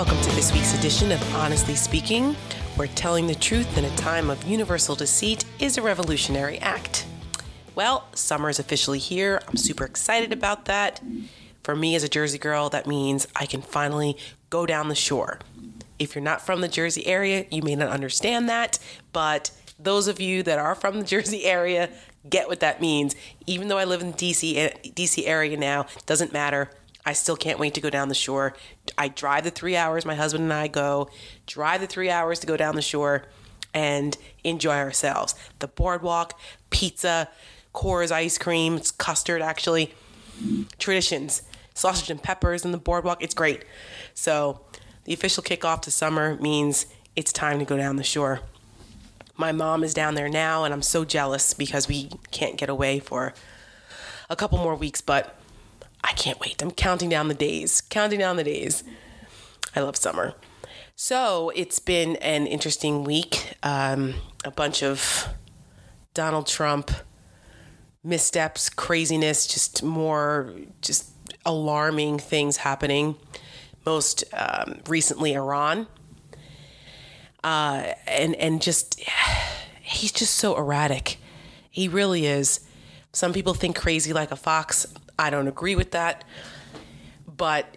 Welcome to this week's edition of Honestly Speaking, where telling the truth in a time of universal deceit is a revolutionary act. Well, summer is officially here. I'm super excited about that. For me as a Jersey girl, that means I can finally go down the shore. If you're not from the Jersey area, you may not understand that, but those of you that are from the Jersey area get what that means. Even though I live in DC eh, DC area now, doesn't matter. I still can't wait to go down the shore. I drive the three hours, my husband and I go, drive the three hours to go down the shore and enjoy ourselves. The boardwalk, pizza, Kohr's ice cream, it's custard actually, traditions, sausage and peppers in the boardwalk. It's great. So, the official kickoff to summer means it's time to go down the shore. My mom is down there now, and I'm so jealous because we can't get away for a couple more weeks, but I can't wait. I'm counting down the days, counting down the days. I love summer. So it's been an interesting week. Um, a bunch of Donald Trump missteps, craziness, just more just alarming things happening. Most um, recently, Iran, uh, and and just he's just so erratic. He really is. Some people think crazy like a fox. I don't agree with that. But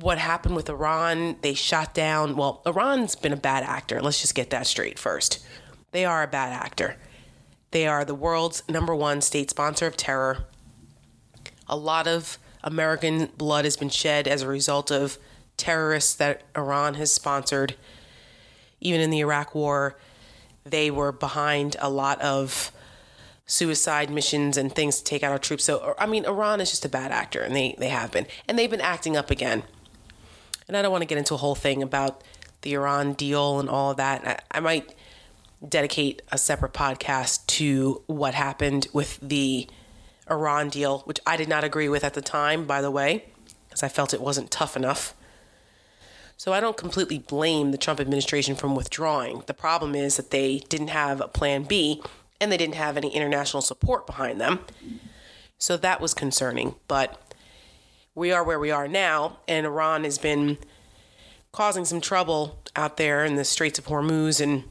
what happened with Iran, they shot down. Well, Iran's been a bad actor. Let's just get that straight first. They are a bad actor. They are the world's number one state sponsor of terror. A lot of American blood has been shed as a result of terrorists that Iran has sponsored. Even in the Iraq War, they were behind a lot of suicide missions and things to take out our troops. So, I mean, Iran is just a bad actor, and they, they have been. And they've been acting up again. And I don't want to get into a whole thing about the Iran deal and all of that. I, I might dedicate a separate podcast to what happened with the Iran deal, which I did not agree with at the time, by the way, because I felt it wasn't tough enough. So I don't completely blame the Trump administration from withdrawing. The problem is that they didn't have a plan B and they didn't have any international support behind them. So that was concerning. But we are where we are now, and Iran has been causing some trouble out there in the Straits of Hormuz and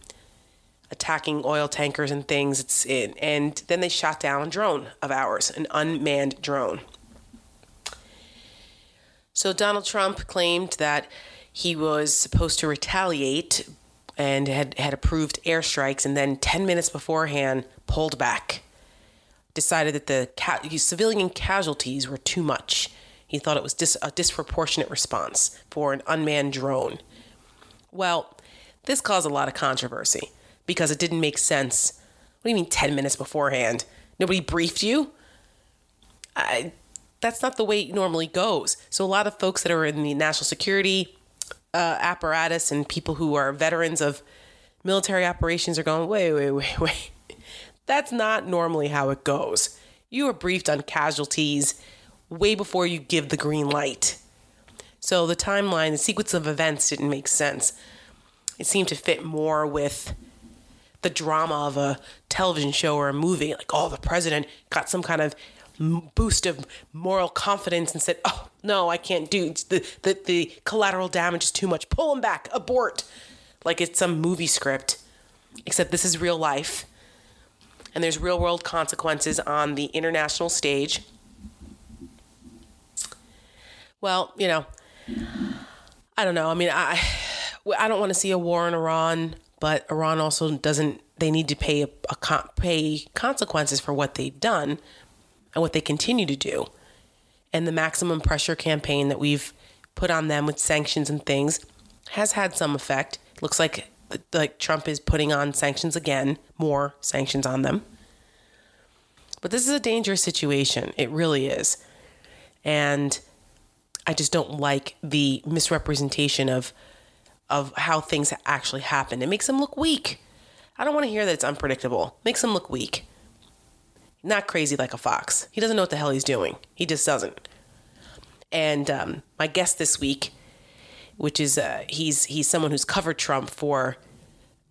attacking oil tankers and things. It's in, and then they shot down a drone of ours, an unmanned drone. So Donald Trump claimed that he was supposed to retaliate and had, had approved airstrikes and then 10 minutes beforehand pulled back. Decided that the ca- civilian casualties were too much. He thought it was dis- a disproportionate response for an unmanned drone. Well, this caused a lot of controversy because it didn't make sense. What do you mean 10 minutes beforehand? Nobody briefed you? I, that's not the way it normally goes. So, a lot of folks that are in the national security uh, apparatus and people who are veterans of military operations are going, wait, wait, wait, wait. That's not normally how it goes. You are briefed on casualties way before you give the green light. So the timeline, the sequence of events didn't make sense. It seemed to fit more with the drama of a television show or a movie. Like, oh, the president got some kind of boost of moral confidence and said, "Oh no, I can't do the the the collateral damage is too much. Pull him back. Abort." Like it's some movie script, except this is real life, and there's real world consequences on the international stage. Well, you know, I don't know. I mean, I I don't want to see a war in Iran, but Iran also doesn't. They need to pay a, a pay consequences for what they've done and what they continue to do. And the maximum pressure campaign that we've put on them with sanctions and things has had some effect. Looks like like Trump is putting on sanctions again, more sanctions on them. But this is a dangerous situation. It really is. And I just don't like the misrepresentation of of how things actually happen. It makes them look weak. I don't want to hear that it's unpredictable. It makes them look weak not crazy like a fox. He doesn't know what the hell he's doing. He just doesn't. And um, my guest this week, which is uh, he's he's someone who's covered Trump for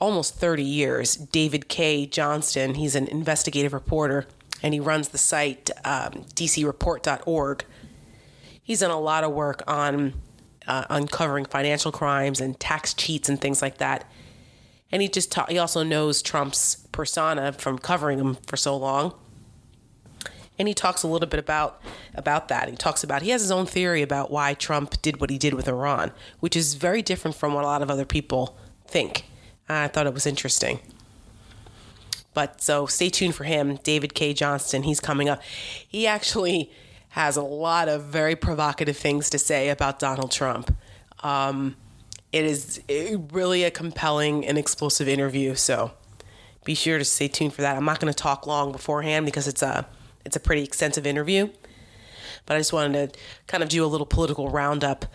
almost 30 years. David Cay Johnston. He's an investigative reporter, and he runs the site um, DCReport.org. He's done a lot of work on uh, uncovering financial crimes and tax cheats and things like that. And he just ta- he also knows Trump's persona from covering him for so long. And he talks a little bit about about that. He talks about he has his own theory about why Trump did what he did with Iran, which is very different from what a lot of other people think. I thought it was interesting. But so stay tuned for him, David Cay Johnston. He's coming up. He actually has a lot of very provocative things to say about Donald Trump. Um, it is really a compelling and explosive interview. So be sure to stay tuned for that. I'm not going to talk long beforehand because it's a it's a pretty extensive interview. But I just wanted to kind of do a little political roundup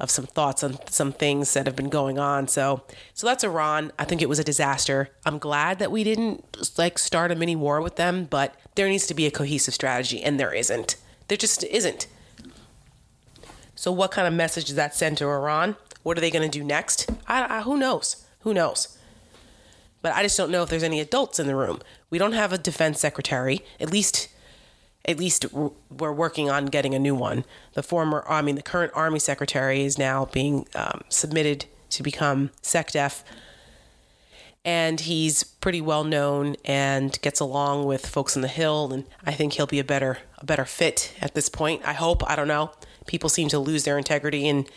of some thoughts on some things that have been going on. So, so that's Iran. I think it was a disaster. I'm glad that we didn't like start a mini war with them, but there needs to be a cohesive strategy, and there isn't. There just isn't. So, what kind of message does that send to Iran? What are they going to do next? I, I, who knows? Who knows? But I just don't know if there's any adults in the room. We don't have a defense secretary, at least at least we're working on getting a new one. The former, I mean, the current Army Secretary is now being um, submitted to become SecDef. And he's pretty well known and gets along with folks on the Hill, and I think he'll be a better a better fit at this point. I hope. I don't know. People seem to lose their integrity and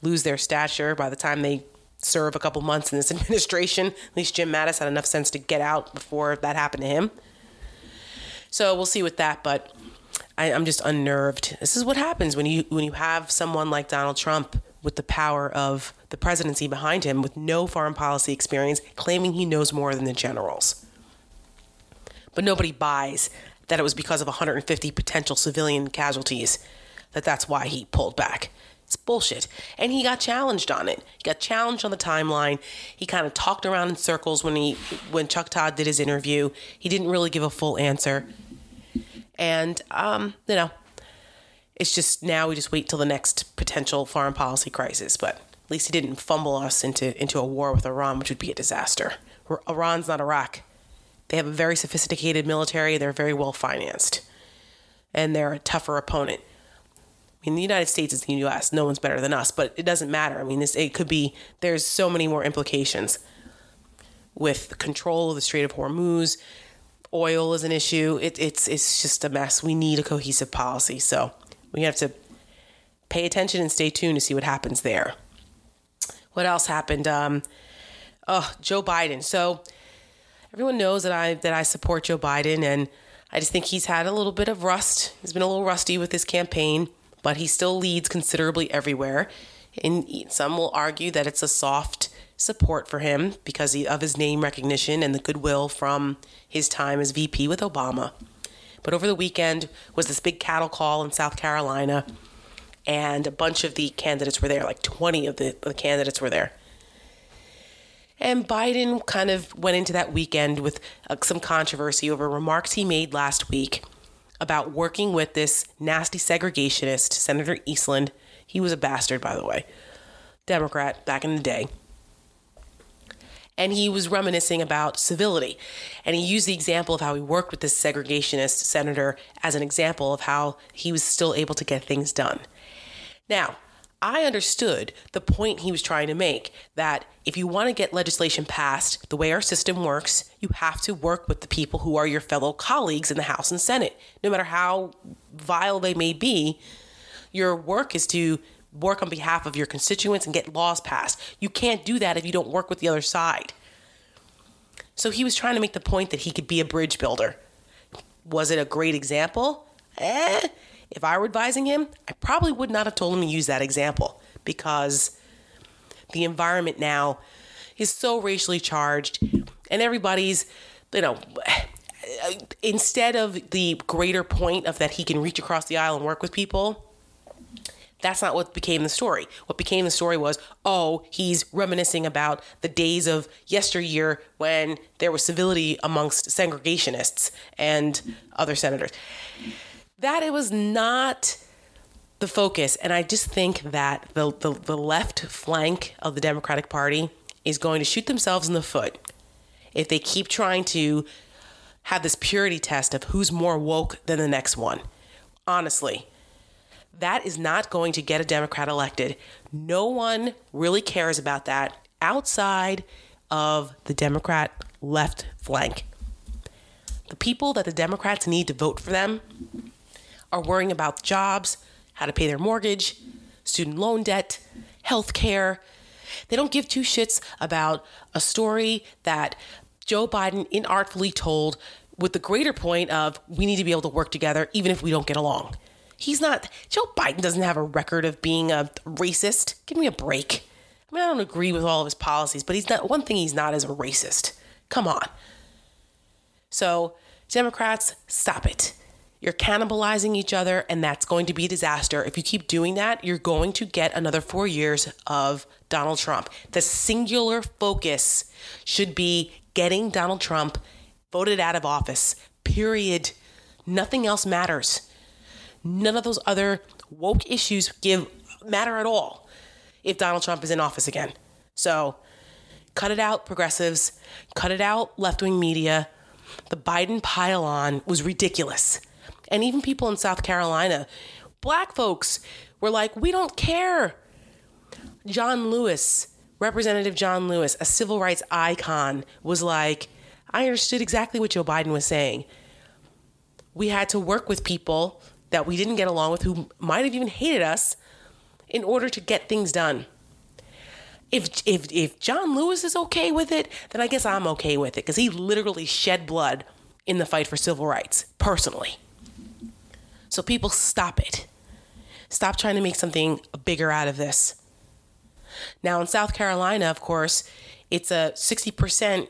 lose their stature by the time they serve a couple months in this administration. At least Jim Mattis had enough sense to get out before that happened to him. So we'll see with that, but I, am just unnerved. This is what happens when you when you have someone like Donald Trump with the power of the presidency behind him, with no foreign policy experience, claiming he knows more than the generals. But nobody buys that it was because of 150 potential civilian casualties that that's why he pulled back. It's bullshit. And he got challenged on it. He got challenged on the timeline. He kind of talked around in circles when he when Chuck Todd did his interview. He didn't really give a full answer. And um, you know, it's just now we just wait till the next potential foreign policy crisis. But at least he didn't fumble us into into a war with Iran, which would be a disaster. Iran's not Iraq. They have a very sophisticated military. They're very well financed, and they're a tougher opponent. I mean, the United States is the U.S. No one's better than us, but it doesn't matter. I mean, this it could be. There's so many more implications with control of the Strait of Hormuz. Oil is an issue. It, it's it's just a mess. We need a cohesive policy. So we have to pay attention and stay tuned to see what happens there. What else happened? Um, oh, Joe Biden. So everyone knows that I that I support Joe Biden, and I just think he's had a little bit of rust. He's been a little rusty with his campaign but he still leads considerably everywhere. And some will argue that it's a soft support for him because of his name recognition and the goodwill from his time as VP with Obama. But over the weekend was this big cattle call in South Carolina, and a bunch of the candidates were there, like 20 of the, the candidates were there. And Biden kind of went into that weekend with uh, some controversy over remarks he made last week about working with this nasty segregationist, Senator Eastland. He was a bastard, by the way, Democrat back in the day. And he was reminiscing about civility. And he used the example of how he worked with this segregationist senator as an example of how he was still able to get things done. Now, I understood the point he was trying to make that if you want to get legislation passed, the way our system works, you have to work with the people who are your fellow colleagues in the House and Senate. No matter how vile they may be, your work is to work on behalf of your constituents and get laws passed. You can't do that if you don't work with the other side. So he was trying to make the point that he could be a bridge builder. Was it a great example? Eh, if I were advising him, I probably would not have told him to use that example because the environment now is so racially charged and everybody's, you know, instead of the greater point of that he can reach across the aisle and work with people, that's not what became the story. What became the story was, oh, he's reminiscing about the days of yesteryear when there was civility amongst segregationists and other senators that it was not the focus. And I just think that the, the, the left flank of the Democratic Party is going to shoot themselves in the foot if they keep trying to have this purity test of who's more woke than the next one. Honestly, that is not going to get a Democrat elected. No one really cares about that outside of the Democrat left flank. The people that the Democrats need to vote for them are worrying about jobs, how to pay their mortgage, student loan debt, health care. They don't give two shits about a story that Joe Biden inartfully told with the greater point of we need to be able to work together even if we don't get along. He's not, Joe Biden doesn't have a record of being a racist. Give me a break. I mean, I don't agree with all of his policies, but he's not, one thing he's not is a racist. Come on. So, Democrats, stop it. You're cannibalizing each other, and that's going to be a disaster. If you keep doing that, you're going to get another four years of Donald Trump. The singular focus should be getting Donald Trump voted out of office, period. Nothing else matters. None of those other woke issues give matter at all if Donald Trump is in office again. So, cut it out, progressives. Cut it out, left wing media. The Biden pile-on was ridiculous and even people in South Carolina, black folks were like, we don't care. John Lewis, Representative John Lewis, a civil rights icon, was like, I understood exactly what Joe Biden was saying. We had to work with people that we didn't get along with who might have even hated us in order to get things done. If, if, if John Lewis is okay with it, then I guess I'm okay with it because he literally shed blood in the fight for civil rights, personally. So people stop it. Stop trying to make something bigger out of this. Now in South Carolina, of course, it's a 60%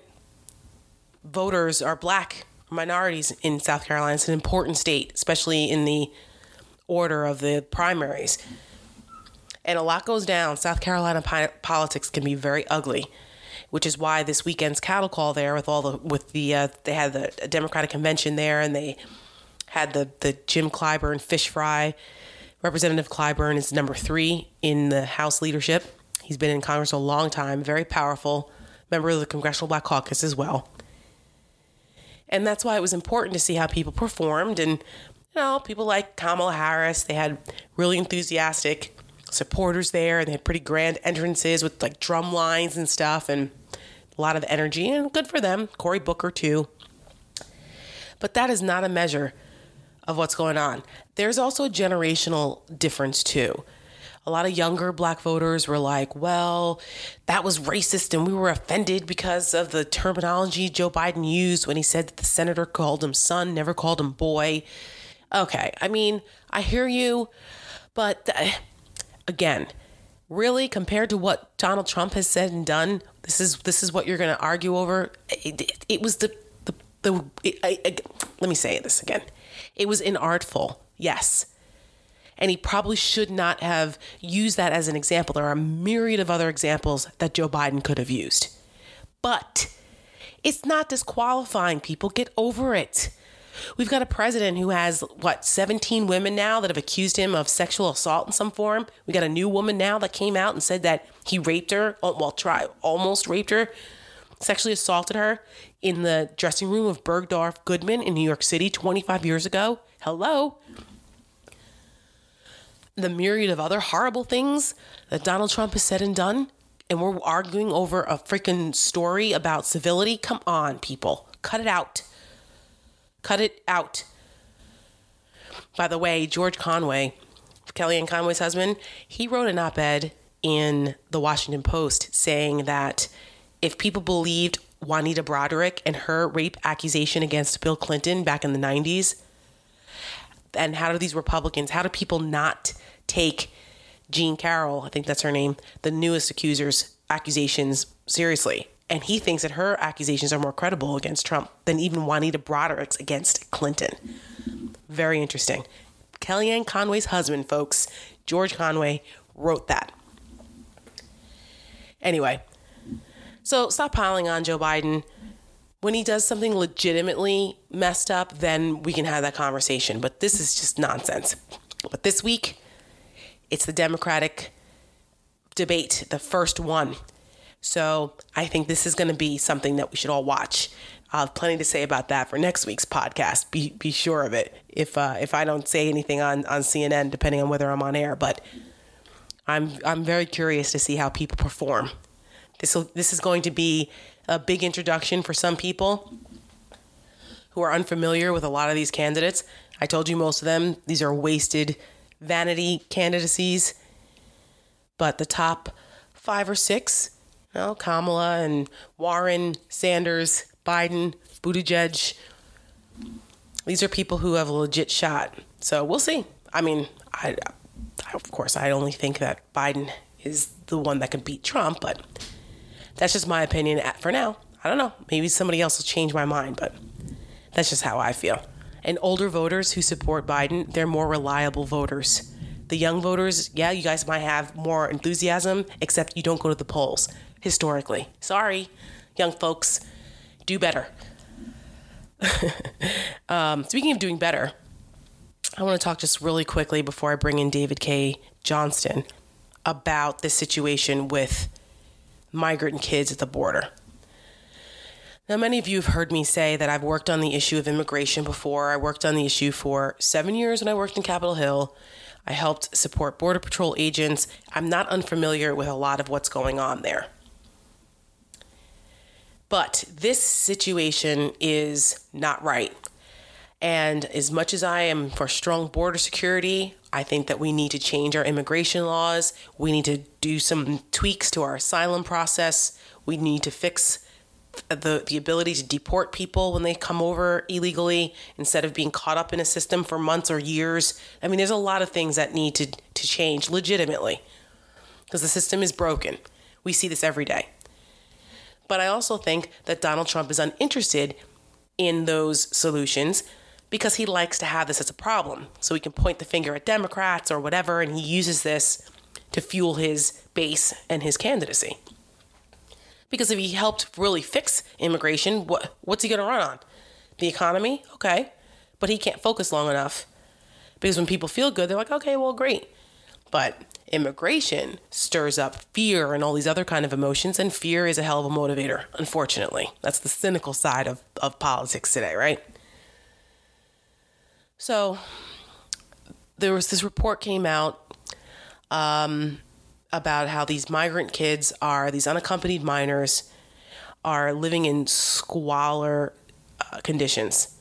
voters are black minorities in South Carolina. It's an important state, especially in the order of the primaries. And a lot goes down. South Carolina politics can be very ugly, which is why this weekend's cattle call there with all the with the uh, they had the Democratic convention there and they had the the Jim Clyburn fish fry. Representative Clyburn is number three in the House leadership. He's been in Congress a long time, very powerful member of the Congressional Black Caucus as well. And that's why it was important to see how people performed. And, you know, people like Kamala Harris, they had really enthusiastic supporters there, and they had pretty grand entrances with like drum lines and stuff, and a lot of energy, and good for them. Cory Booker, too. But that is not a measure of what's going on. There's also a generational difference too. A lot of younger black voters were like, well, that was racist and we were offended because of the terminology Joe Biden used when he said that the senator called him son, never called him boy. Okay, I mean, I hear you, but again, really compared to what Donald Trump has said and done, this is this is what you're going to argue over. It, it, it, was the the the. It, I, I, let me say this again. It was inartful, yes. And he probably should not have used that as an example. There are a myriad of other examples that Joe Biden could have used. But it's not disqualifying people. Get over it. We've got a president who has, what, 17 women now that have accused him of sexual assault in some form. We got a new woman now that came out and said that he raped her, oh, well, try, almost raped her, sexually assaulted her in the dressing room of Bergdorf Goodman in New York City 25 years ago. Hello. The myriad of other horrible things that Donald Trump has said and done, and we're arguing over a freaking story about civility. Come on, people. Cut it out. Cut it out. By the way, George Conway, Kellyanne Conway's husband, he wrote an op ed in the Washington Post saying that if people believed Juanita Broaddrick and her rape accusation against Bill Clinton back in the 90s? And how do these Republicans, how do people not take Jean Carroll, I think that's her name, the newest accuser's accusations seriously? And he thinks that her accusations are more credible against Trump than even Juanita Broaddrick's against Clinton. Very interesting. Kellyanne Conway's husband, folks, George Conway, wrote that. Anyway, so stop piling on Joe Biden. When he does something legitimately messed up, then we can have that conversation. But this is just nonsense. But this week, it's the Democratic debate, the first one. So I think this is going to be something that we should all watch. I'll have plenty to say about that for next week's podcast. Be be sure of it. If uh, if I don't say anything on on CNN, depending on whether I'm on air, but I'm I'm very curious to see how people perform. This this is going to be a big introduction for some people who are unfamiliar with a lot of these candidates. I told you most of them these are wasted vanity candidacies, but the top five or six, know, Kamala and Warren, Sanders, Biden, Buttigieg. These are people who have a legit shot. So we'll see. I mean, I, of course, I only think that Biden is the one that can beat Trump, but that's just my opinion for now. I don't know. Maybe somebody else will change my mind, but that's just how I feel. And older voters who support Biden, they're more reliable voters. The young voters, yeah, you guys might have more enthusiasm, except you don't go to the polls historically. Sorry, young folks do better. um, speaking of doing better, I want to talk just really quickly before I bring in David Cay Johnston about the situation with migrant kids at the border. Now, many of you have heard me say that I've worked on the issue of immigration before. I worked on the issue for seven years when I worked in Capitol Hill. I helped support Border Patrol agents. I'm not unfamiliar with a lot of what's going on there. But this situation is not right. And as much as I am for strong border security, I think that we need to change our immigration laws. We need to do some tweaks to our asylum process. We need to fix the, the ability to deport people when they come over illegally instead of being caught up in a system for months or years. I mean, there's a lot of things that need to, to change legitimately because the system is broken. We see this every day. But I also think that Donald Trump is uninterested in those solutions because he likes to have this as a problem. So he can point the finger at Democrats or whatever, and he uses this to fuel his base and his candidacy. Because if he helped really fix immigration, what, what's he going to run on? The economy? Okay. But he can't focus long enough. Because when people feel good, they're like, okay, well, great. But immigration stirs up fear and all these other kind of emotions and fear is a hell of a motivator unfortunately that's the cynical side of, of politics today right so there was this report came out um, about how these migrant kids are these unaccompanied minors are living in squalor uh, conditions.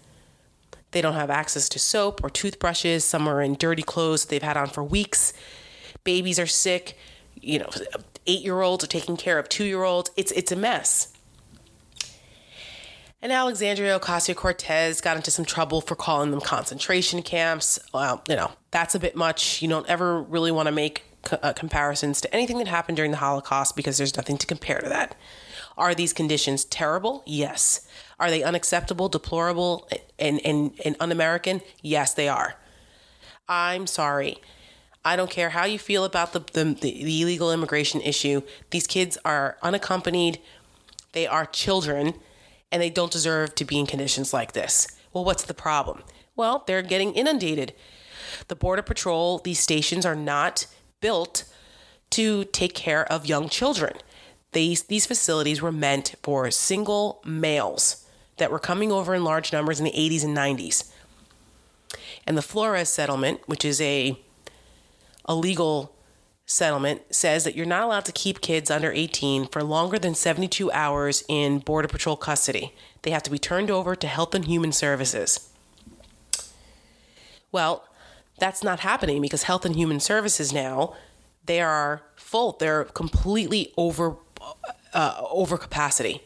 They don't have access to soap or toothbrushes. Some are in dirty clothes they've had on for weeks. Babies are sick, you know, eight year olds are taking care of. Two year olds. It's, it's a mess. And Alexandria Ocasio Cortez got into some trouble for calling them concentration camps. Well, you know, that's a bit much. You don't ever really want to make uh, comparisons to anything that happened during the Holocaust because there's nothing to compare to that. Are these conditions terrible? Yes. Are they unacceptable, deplorable, and, and, and un American? Yes, they are. I'm sorry. I don't care how you feel about the, the, the illegal immigration issue. These kids are unaccompanied, they are children, and they don't deserve to be in conditions like this. Well, what's the problem? Well, they're getting inundated. The Border Patrol, these stations are not built to take care of young children. These, these facilities were meant for single males that were coming over in large numbers in the 80s and 90s. And the Flores settlement, which is a a legal settlement says that you're not allowed to keep kids under 18 for longer than 72 hours in Border Patrol custody. They have to be turned over to Health and Human Services. Well, that's not happening because Health and Human Services now they are full. They're completely over uh, over capacity.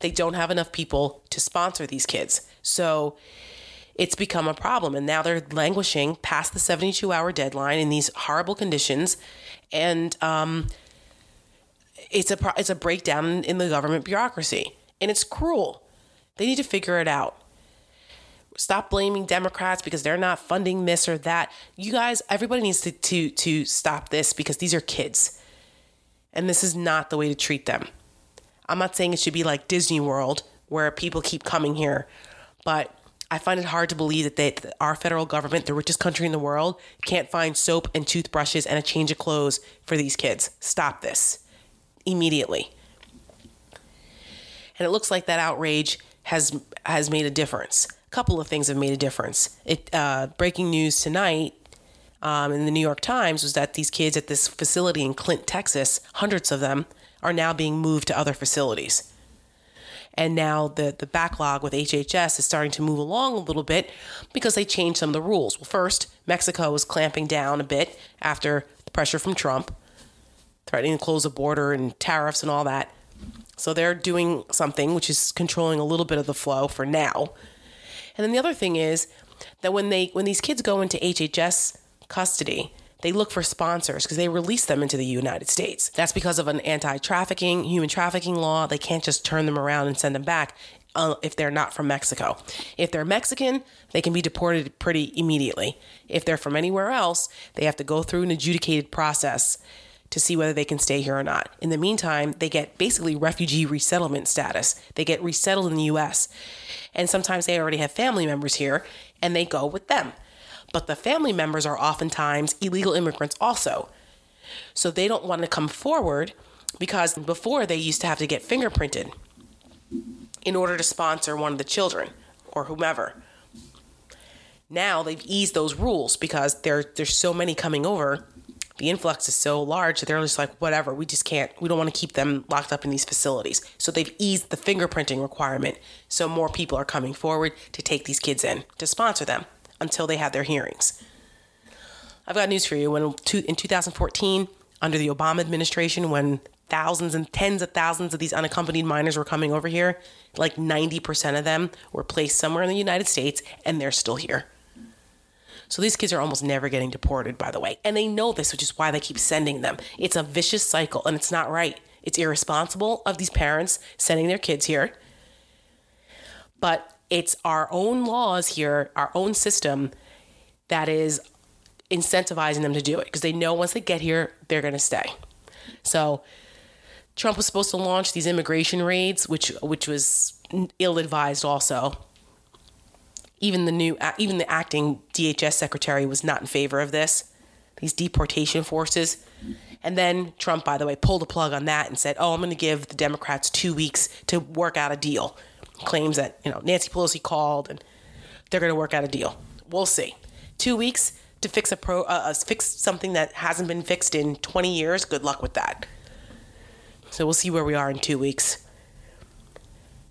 They don't have enough people to sponsor these kids. So it's become a problem. And now they're languishing past the 72 hour deadline in these horrible conditions. And um, it's, a, it's a breakdown in the government bureaucracy. And it's cruel. They need to figure it out. Stop blaming Democrats because they're not funding this or that. You guys, everybody needs to, to, to stop this because these are kids. And this is not the way to treat them. I'm not saying it should be like Disney World where people keep coming here, but I find it hard to believe that, they, our federal government, the richest country in the world, can't find soap and toothbrushes and a change of clothes for these kids. Stop this immediately. And it looks like that outrage has has made a difference. A couple of things have made a difference. It uh, breaking news tonight um, in the New York Times was that these kids at this facility in Clint, Texas, hundreds of them, are now being moved to other facilities. And now the, the backlog with HHS is starting to move along a little bit because they changed some of the rules. Well, first, Mexico was clamping down a bit after the pressure from Trump, threatening to close the border and tariffs and all that. So they're doing something which is controlling a little bit of the flow for now. And then the other thing is that when they when these kids go into HHS custody, they look for sponsors because they release them into the United States. That's because of an anti trafficking, human trafficking law. They can't just turn them around and send them back uh, if they're not from Mexico. If they're Mexican, they can be deported pretty immediately. If they're from anywhere else, they have to go through an adjudicated process to see whether they can stay here or not. In the meantime, they get basically refugee resettlement status. They get resettled in the US. And sometimes they already have family members here and they go with them but the family members are oftentimes illegal immigrants also. So they don't want to come forward because before they used to have to get fingerprinted in order to sponsor one of the children or whomever. Now they've eased those rules because there there's so many coming over. The influx is so large that they're just like, whatever, we just can't, we don't want to keep them locked up in these facilities. So they've eased the fingerprinting requirement. So more people are coming forward to take these kids in to sponsor them until they have their hearings. I've got news for you. When in 2014, under the Obama administration, when thousands and tens of thousands of these unaccompanied minors were coming over here, like 90% of them were placed somewhere in the United States and they're still here. So these kids are almost never getting deported, by the way. And they know this, which is why they keep sending them. It's a vicious cycle and it's not right. It's irresponsible of these parents sending their kids here. But it's our own laws here, our own system that is incentivizing them to do it because they know once they get here, they're going to stay. So Trump was supposed to launch these immigration raids, which which was ill advised also. Even the new even the acting DHS secretary was not in favor of this. These deportation forces. And then Trump, by the way, pulled the plug on that and said, "Oh, I'm going to give the Democrats 2 weeks to work out a deal." Claims that you know Nancy Pelosi called and they're going to work out a deal. We'll see. Two weeks to fix a pro, uh, uh, fix something that hasn't been fixed in 20 years. Good luck with that. So we'll see where we are in two weeks.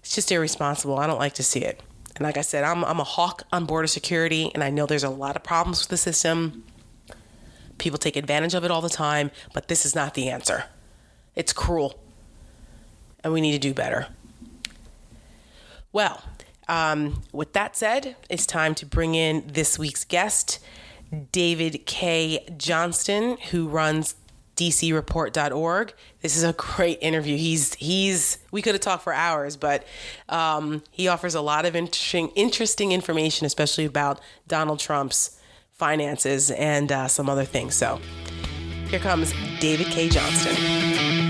It's just irresponsible. I don't like to see it. And like I said, I'm I'm a hawk on border security, and I know there's a lot of problems with the system. People take advantage of it all the time, but this is not the answer. It's cruel, and we need to do better. Well, um, with that said, it's time to bring in this week's guest, David Cay Johnston, who runs dcreport.org. This is a great interview. He's he's we could have talked for hours, but um, he offers a lot of interesting interesting information, especially about Donald Trump's finances and uh, some other things. So here comes David Cay Johnston.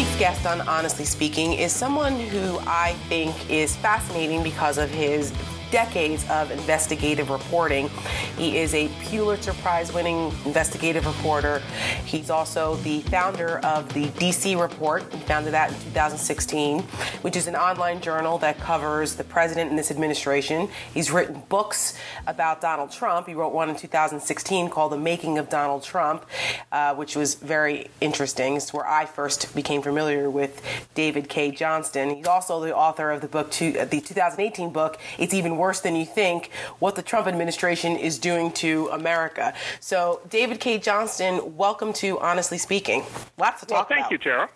Week's guest on Honestly Speaking is someone who I think is fascinating because of his decades of investigative reporting. He is a Pulitzer Prize winning investigative reporter. He's also the founder of the DC Report. He founded that in 2016, which is an online journal that covers the president and this administration. He's written books about Donald Trump. He wrote one in 2016 called The Making of Donald Trump, uh, which was very interesting. It's where I first became familiar with David Cay Johnston. He's also the author of the book, to, the 2018 book, It's Even worse than you think what the Trump administration is doing to America. So, David Cay Johnston, welcome to Honestly Speaking. Lots to talk well, thank about. you, Tara.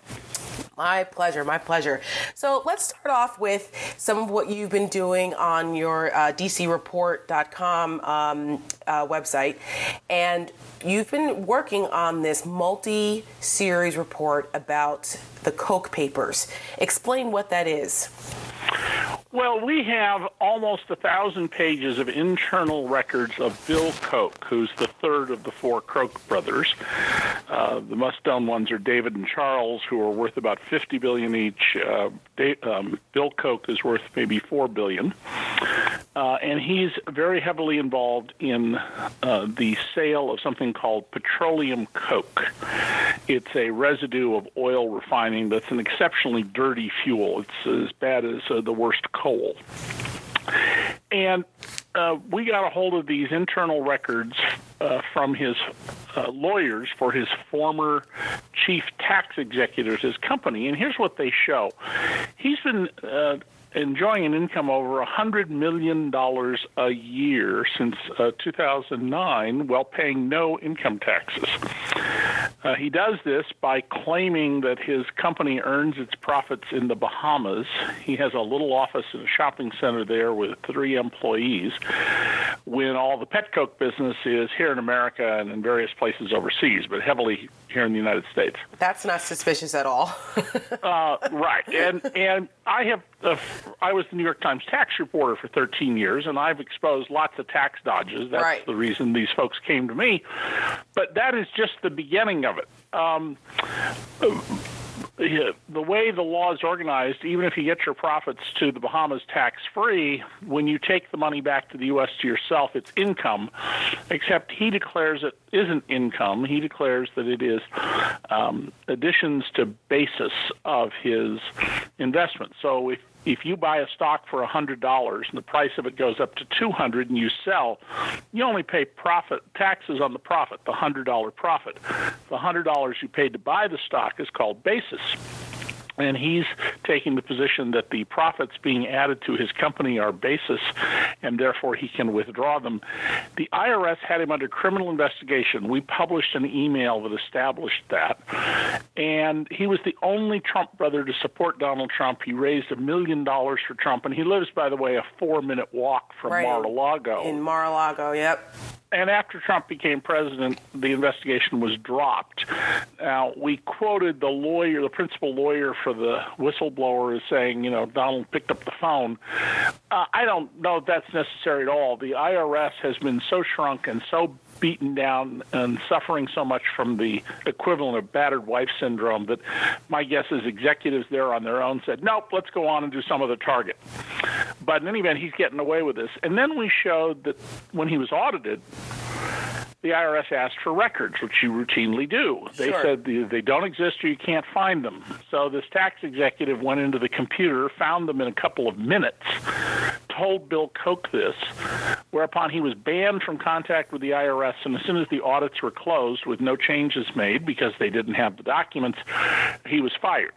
My pleasure, my pleasure. So let's start off with some of what you've been doing on your uh, DCReport.com um, uh, website. And you've been working on this multi series report about the Koch papers. Explain what that is. Well, we have almost a thousand pages of internal records of Bill Koch, who's the third of the four Koch brothers. Uh, the known ones are David and Charles, who are worth about 50 billion each. Uh, they, um, Bill Koch is worth maybe four billion, uh, and he's very heavily involved in uh, the sale of something called petroleum coke. it's a residue of oil refining that's an exceptionally dirty fuel. It's as bad as uh, the worst coal. And uh, we got a hold of these internal records uh, from his uh, lawyers for his former chief tax executors, his company, and here's what they show. He's been uh, enjoying an income over a $100 million a year since uh, 2009 while paying no income taxes. Uh, he does this by claiming that his company earns its profits in the Bahamas. He has a little office in a shopping center there with three employees, when all the pet coke business is here in America and in various places overseas, but heavily here in the United States. That's not suspicious at all. uh, right, and and I have uh, I was the New York Times tax reporter for 13 years, and I've exposed lots of tax dodges. That's right. the reason these folks came to me. But that is just the beginning of it. Um, the way the law is organized, even if you get your profits to the Bahamas tax free, when you take the money back to the U.S. to yourself, it's income, except he declares it isn't income. He declares that it is um, additions to basis of his investment. So if if you buy a stock for $100 and the price of it goes up to 200 and you sell, you only pay profit taxes on the profit, the $100 profit. The $100 you paid to buy the stock is called basis and he's taking the position that the profits being added to his company are basis and therefore he can withdraw them. The IRS had him under criminal investigation. We published an email that established that. And he was the only Trump brother to support Donald Trump. He raised a million dollars for Trump, and he lives, by the way, a four minute walk from right. Mar-a-Lago. In Mar-a-Lago, yep and after Trump became president, the investigation was dropped. Now, we quoted the lawyer, the principal lawyer for the whistleblower, is saying, you know, Donald picked up the phone. Uh, I don't know if that's necessary at all. The IRS has been so shrunk and so beaten down and suffering so much from the equivalent of battered wife syndrome that my guess is executives there on their own said, nope, let's go on and do some other target. But in any event, he's getting away with this. And then we showed that when he was audited, the IRS asked for records, which you routinely do. They sure. said they don't exist or you can't find them. So this tax executive went into the computer, found them in a couple of minutes, told Bill Koch this, whereupon he was banned from contact with the IRS. And as soon as the audits were closed with no changes made because they didn't have the documents, he was fired.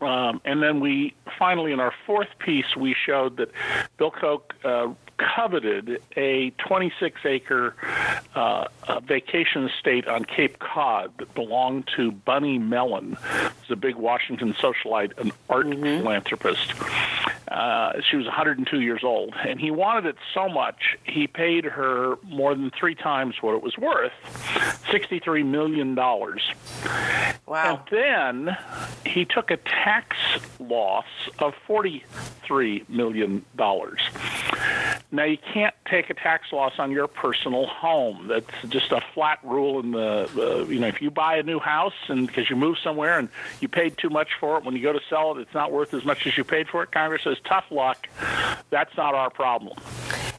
Um, and then we finally, in our fourth piece, we showed that Bill Koch uh, coveted a 26 acre uh, vacation estate on Cape Cod that belonged to Bunny Mellon, who's a big Washington socialite, an art mm-hmm. philanthropist. Uh, she was 102 years old, and he wanted it so much he paid her more than three times what it was worth, 63 million dollars. Wow! And then he took a tax loss of 43 million dollars. Now you can't take a tax loss on your personal home. That's just a flat rule in the, the you know if you buy a new house and because you move somewhere and you paid too much for it, when you go to sell it, it's not worth as much as you paid for it. Congress says tough luck. That's not our problem.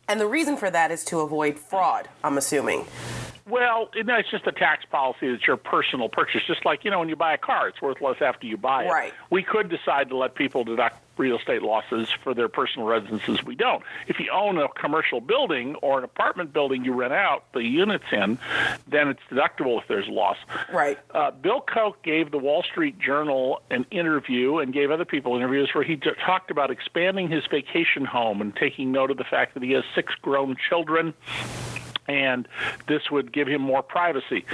And the reason for that is to avoid fraud. I'm assuming. Well, no, it's just a tax policy that's your personal purchase. Just like you know, when you buy a car, it's worth less after you buy it. Right. We could decide to let people deduct real estate losses for their personal residences. We don't. If you own a commercial building or an apartment building you rent out the units in, then it's deductible if there's a loss. Right. Uh, Bill Koch gave the Wall Street Journal an interview and gave other people interviews where he t- talked about expanding his vacation home and taking note of the fact that he has six grown children and this would give him more privacy.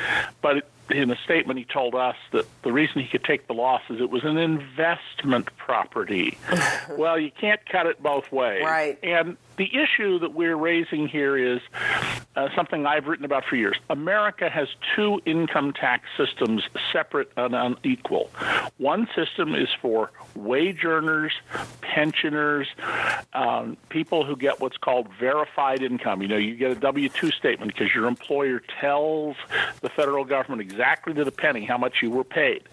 But in a statement, he told us that the reason he could take the loss is it was an investment property. well, you can't cut it both ways. Right. And the issue that we're raising here is uh, something I've written about for years. America has two income tax systems, separate and unequal. One system is for wage earners, pensioners, um, people who get what's called verified income. You know, you get a W 2 statement because your employer tells the federal government exactly to the penny how much you were paid.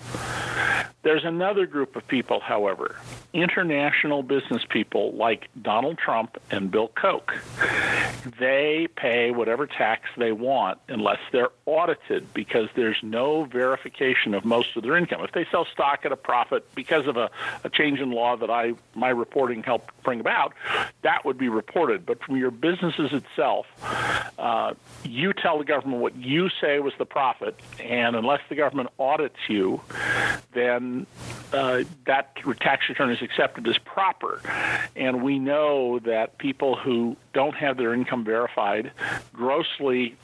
There's another group of people, however, international business people like Donald Trump and Bill Koch. They pay whatever tax they want unless they're audited because there's no verification of most of their income. If they sell stock at a profit because of a, a change in law that I my reporting helped bring about, that would be reported. But from your businesses itself, uh, you tell the government what you say was the profit, and unless the government audits you, then uh, that tax return is accepted as proper. And we know that people who don't have their income verified grossly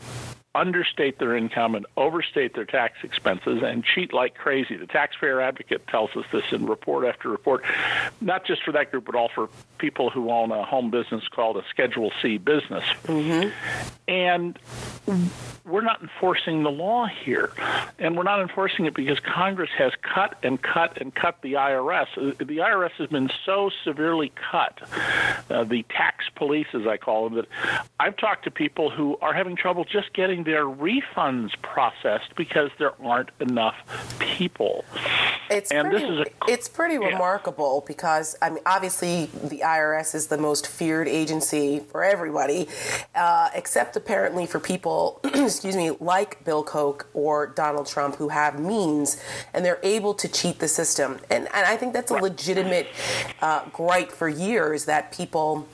understate their income and overstate their tax expenses and cheat like crazy. The taxpayer advocate tells us this in report after report, not just for that group, but all for people who own a home business called a Schedule C business. Mm-hmm. And we're not enforcing the law here. And we're not enforcing it because Congress has cut and cut and cut the IRS. The IRS has been so severely cut, uh, the tax police, as I call them, that I've talked to people who are having trouble just getting their refunds processed because there aren't enough people. It's and pretty, this is a, it's pretty yeah. remarkable because I mean, obviously, the IRS is the most feared agency for everybody, uh, except apparently for people. excuse me, like Bill Koch or Donald Trump, who have means and they're able to cheat the system. And, and I think that's a legitimate uh, gripe for years that people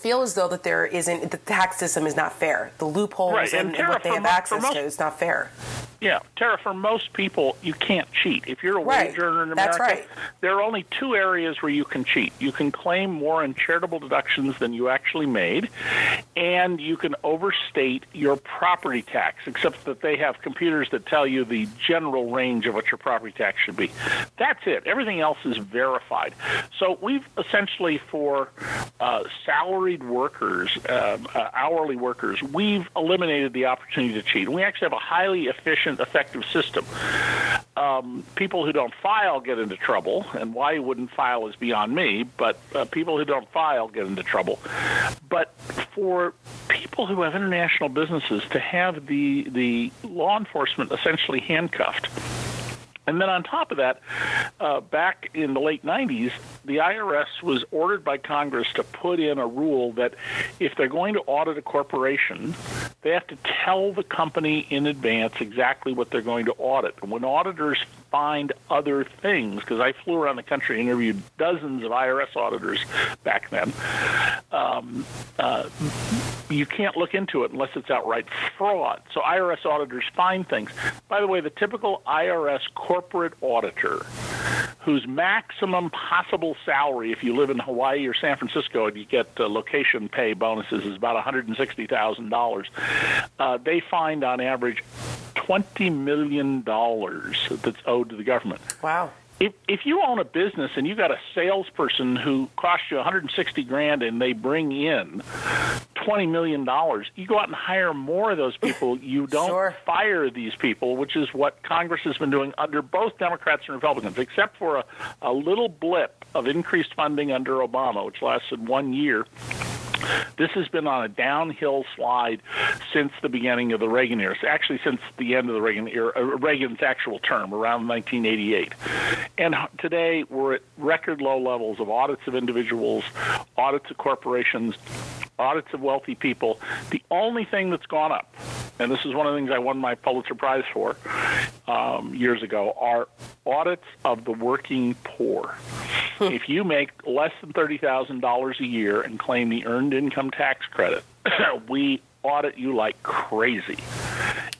feel as though that there isn't the tax system is not fair. The loopholes right. and, and, and what they have access most, to is not fair. Yeah, Tara, for most people, you can't cheat. If you're a right. wage earner in America, right. there are only two areas where you can cheat. You can claim more in charitable deductions than you actually made, and you can overstate your property tax, except that they have computers that tell you the general range of what your property tax should be. That's it. Everything else is verified. So we've essentially, for uh, salaried workers, uh, uh, hourly workers, we've eliminated the opportunity to cheat. We actually have a highly efficient efficient, effective system. Um, people who don't file get into trouble, and why you wouldn't file is beyond me, but uh, people who don't file get into trouble. But for people who have international businesses to have the, the law enforcement essentially handcuffed, and then on top of that, uh, back in the late 90s, the IRS was ordered by Congress to put in a rule that if they're going to audit a corporation, they have to tell the company in advance exactly what they're going to audit. And when auditors find other things, because I flew around the country and interviewed dozens of IRS auditors back then, um, uh, you can't look into it unless it's outright fraud. So IRS auditors find things. By the way, the typical IRS corporate auditor whose maximum possible salary, if you live in Hawaii or San Francisco and you get uh, location pay bonuses, is about $160,000. Uh, they find on average $20 million that's owed to the government. Wow if if you own a business and you got a salesperson who costs you 160 grand and they bring in 20 million dollars, you go out and hire more of those people. You don't sure. fire these people, which is what Congress has been doing under both Democrats and Republicans, except for a, a little blip of increased funding under Obama, which lasted one year. This has been on a downhill slide since the beginning of the Reagan era. Actually, since the end of the Reagan era, uh, Reagan's actual term, around 1988. And today, we're at record low levels of audits of individuals, audits of corporations, audits of wealthy people. The only thing that's gone up, and this is one of the things I won my Pulitzer Prize for um, years ago, are audits of the working poor. if you make less than $30,000 a year and claim the earned income tax credit, we audit you like crazy.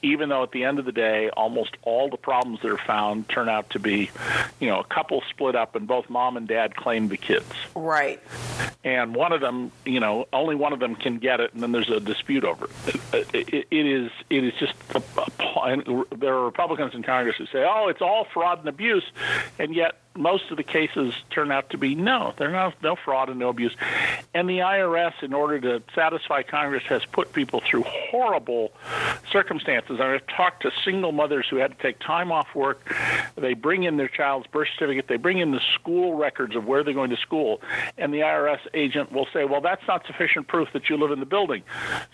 Even though at the end of the day, almost all the problems that are found turn out to be, you know, a couple split up and both mom and dad claim the kids. Right. And one of them, you know, only one of them can get it, and then there's a dispute over it. Uh, it, it is, it is just. A, a, there are Republicans in Congress who say, "Oh, it's all fraud and abuse," and yet most of the cases turn out to be no, they're not no fraud and no abuse. And the IRS, in order to satisfy Congress, has put people through horrible circumstances. I've talked to single mothers who had to take time off work. They bring in their child's birth certificate, they bring in the school records of where they're going to school, and the IRS agent will say, Well, that's not sufficient proof that you live in the building.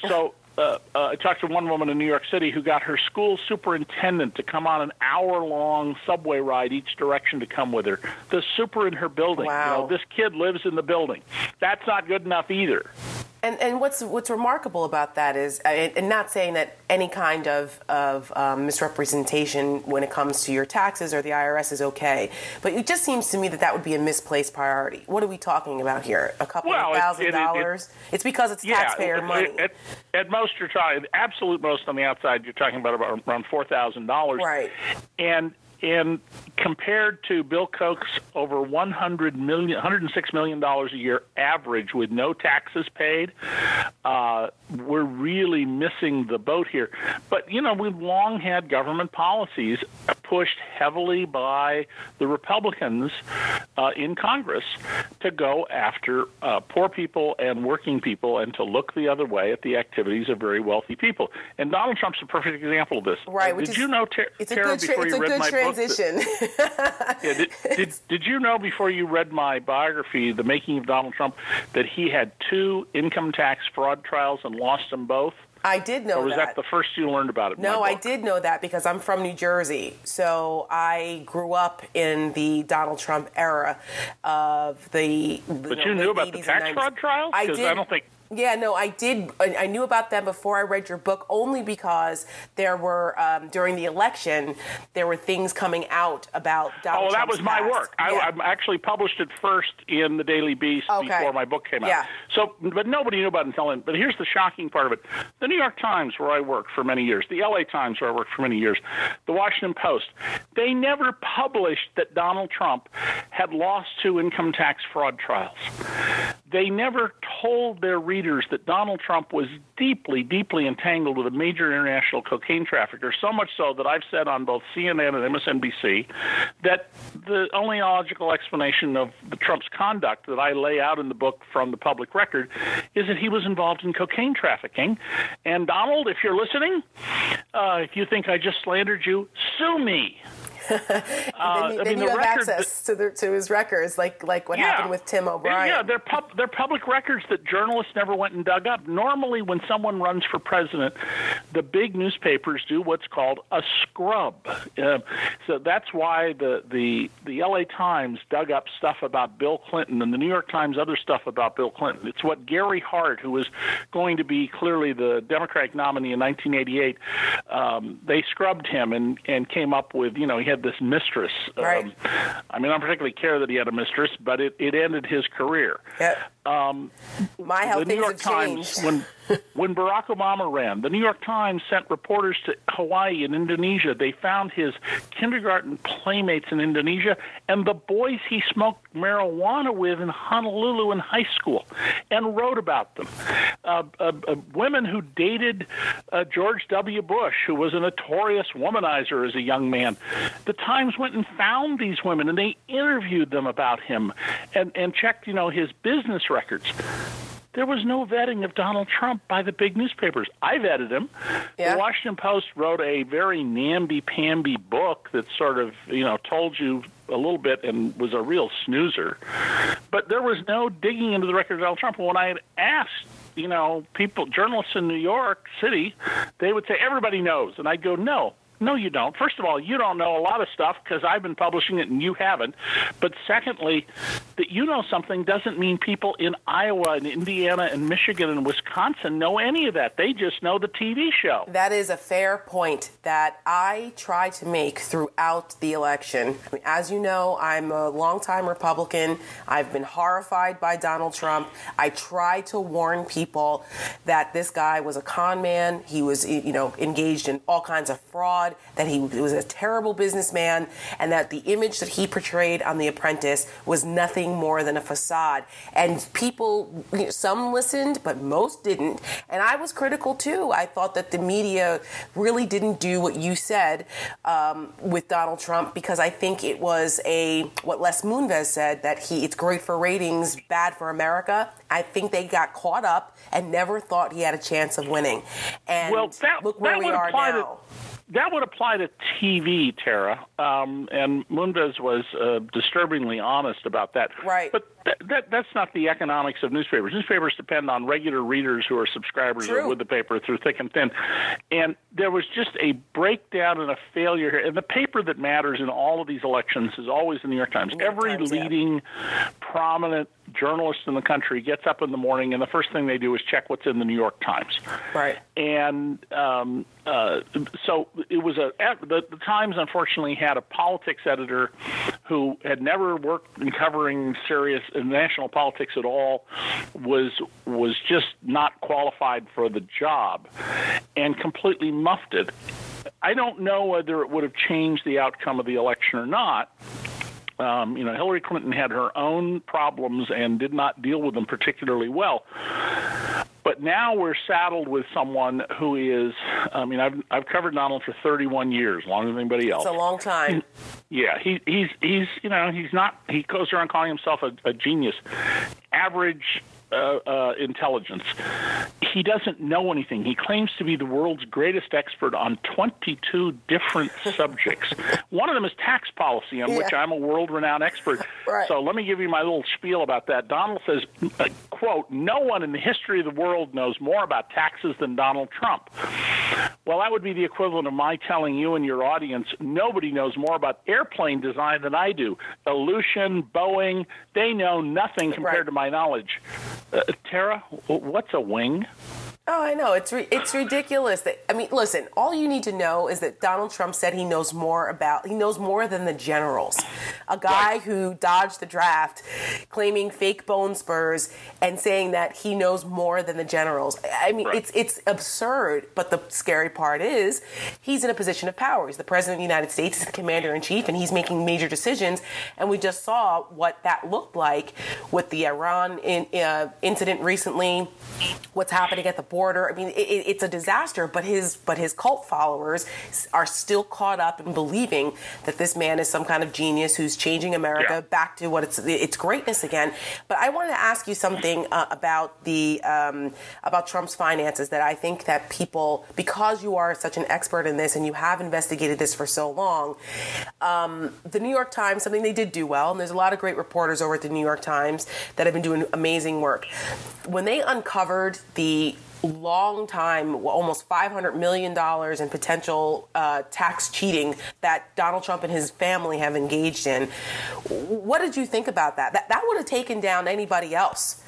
So uh, uh, I talked to one woman in New York City who got her school superintendent to come on an hour-long subway ride each direction to come with her. The super in her building. Wow. You know, this kid lives in the building. That's not good enough either. And and what's what's remarkable about that is, uh, and not saying that any kind of of um, misrepresentation when it comes to your taxes or the IRS is okay, but it just seems to me that that would be a misplaced priority. What are we talking about here? A couple Well, of thousand it- it- dollars? It's because it's taxpayer at, money. At, at most, you're talking absolute most on the outside. You're talking about, about around four thousand dollars, Right. And and compared to Bill Koch's over 100 million, 106 million dollars a year average with no taxes paid, uh, we're really missing the boat here. But you know, we've long had government policies pushed heavily by the Republicans uh, in Congress to go after uh, poor people and working people and to look the other way at the activities of very wealthy people. And Donald Trump's a perfect example of this. Right, did is- you know, Ter- it's a Tara, good tra- before you read my book that- transition. yeah, did, did, did you know before you read my biography, The Making of Donald Trump, that he had two income tax fraud trials and lost them both? I did know that. Or was that. that the first you learned about it? No, I did know that because I'm from New Jersey. So I grew up in the Donald Trump era of the. But you knew about the tax fraud trials? I did. I don't think- Yeah, no, I did. I I knew about them before I read your book, only because there were um, during the election there were things coming out about Donald. Oh, that was my past. work. I, Yeah. I actually published it first in the Daily Beast Okay. before my book came out. Yeah. So, but nobody knew about it until then. But here's the shocking part of it: the New York Times, where I worked for many years, the L.A. Times, where I worked for many years, the Washington Post, they never published that Donald Trump had lost two income tax fraud trials. They never told their readers that Donald Trump was deeply, deeply entangled with a major international cocaine trafficker, so much so that I've said on both CNN and MSNBC that the only logical explanation of the Trump's conduct that I lay out in the book from the public record is that he was involved in cocaine trafficking. And Donald, if you're listening, uh, if you think I just slandered you, sue me. then you, I then mean, you the have record access to the, to his records, like like what happened with Tim O'Brien. Yeah, they're pub- they're public records that journalists never went and dug up. Normally, when someone runs for president, the big newspapers do what's called a scrub. Uh, so that's why the the the L.A. Times dug up stuff about Bill Clinton and the New York Times other stuff about Bill Clinton. It's what Gary Hart, who was going to be clearly the Democratic nominee in 1988, um, they scrubbed him and and came up with you know he had this mistress. Right. Um, I mean, I don't particularly care that he had a mistress, but it, it ended his career. Yeah. My how the New York Times, changed. when when Barack Obama ran, the New York Times sent reporters to Hawaii and Indonesia. They found his kindergarten playmates in Indonesia and the boys he smoked marijuana with in Honolulu in high school, and wrote about them. Uh, uh, uh, women who dated uh, George W. Bush, who was a notorious womanizer as a young man. The Times went and found these women and they interviewed them about him, and and checked, you know, his business records there was no vetting of Donald Trump by the big newspapers. I vetted him. Yeah. The Washington Post wrote a very namby-pamby book that sort of, you know, told you a little bit and was a real snoozer. But there was no digging into the record of Donald Trump. When I had asked, you know, people, journalists in New York City, they would say, everybody knows. And I'd go, no, no, you don't. First of all, you don't know a lot of stuff because I've been publishing it and you haven't. But secondly, that you know something doesn't mean people in Iowa and Indiana and Michigan and Wisconsin know any of that. They just know the TV show. That is a fair point that I try to make throughout the election. As you know, I'm a longtime Republican. I've been horrified by Donald Trump. I try to warn people that this guy was a con man. He was, you know, engaged in all kinds of fraud, that he was a terrible businessman, and that the image that he portrayed on The Apprentice was nothing more than a facade. And people, some listened, but most didn't. And I was critical too. I thought that the media really didn't do what you said um, with Donald Trump because I think it was a what Les Moonves said that he it's great for ratings, bad for America. I think they got caught up and never thought he had a chance of winning. And Well, that- look where we are now. that would apply to TV, Tara. Um, and Moonves was uh, disturbingly honest about that. Right. But th- that that's not the economics of newspapers. Newspapers depend on regular readers who are subscribers with the paper through thick and thin. And there was just a breakdown and a failure here. And the paper that matters in all of these elections is always the New York Times. New York Every Times, yeah. leading prominent journalist in the country gets up in the morning and the first thing they do is check what's in the New York Times Right. and um, uh, so it was a the, the Times unfortunately had a politics editor who had never worked in covering serious national politics at all was was just not qualified for the job and completely muffed it. I don't know whether it would have changed the outcome of the election or not. Um, you know, Hillary Clinton had her own problems and did not deal with them particularly well. But now we're saddled with someone who is, I mean, I've, I've covered Donald for 31 years, longer than anybody else. It's a long time. Yeah, he, he's, he's, you know, he's not, he goes around calling himself a, a genius. Average uh, uh, intelligence. He doesn't know anything. He claims to be the world's greatest expert on 22 different subjects. One of them is tax policy, on which I'm a world renowned expert. Right. So let me give you my little spiel about that. Donald says, uh, quote, no one in the history of the world knows more about taxes than Donald Trump. Well, that would be the equivalent of my telling you and your audience nobody knows more about airplane design than I do. Aleutian, Boeing, they know nothing compared Right. to my knowledge. Uh, Tara, what's a wing? Oh, I know. It's re- it's ridiculous. That I mean, listen. All you need to know is that Donald Trump said he knows more about he knows more than the generals. A guy Right. who dodged the draft, claiming fake bone spurs and saying that he knows more than the generals. I mean, Right. it's it's absurd. But the scary part is he's in a position of power. He's the president of the United States. He's the commander in chief, and he's making major decisions. And we just saw what that looked like with the Iran in, uh, incident recently. What's happening at the border? I mean, it- it's a disaster. But his but his cult followers are still caught up in believing that this man is some kind of genius who's changing America Yeah. back to what it's its greatness again. But I wanted to ask you something uh, about the um, about Trump's finances that I think that people, because you are such an expert in this and you have investigated this for so long, um, the New York Times, something they did do well, and there's a lot of great reporters over at the New York Times that have been doing amazing work. When they uncovered the long time, almost $500 million in potential uh, tax cheating that Donald Trump and his family have engaged in. What did you think about that? That, that would have taken down anybody else.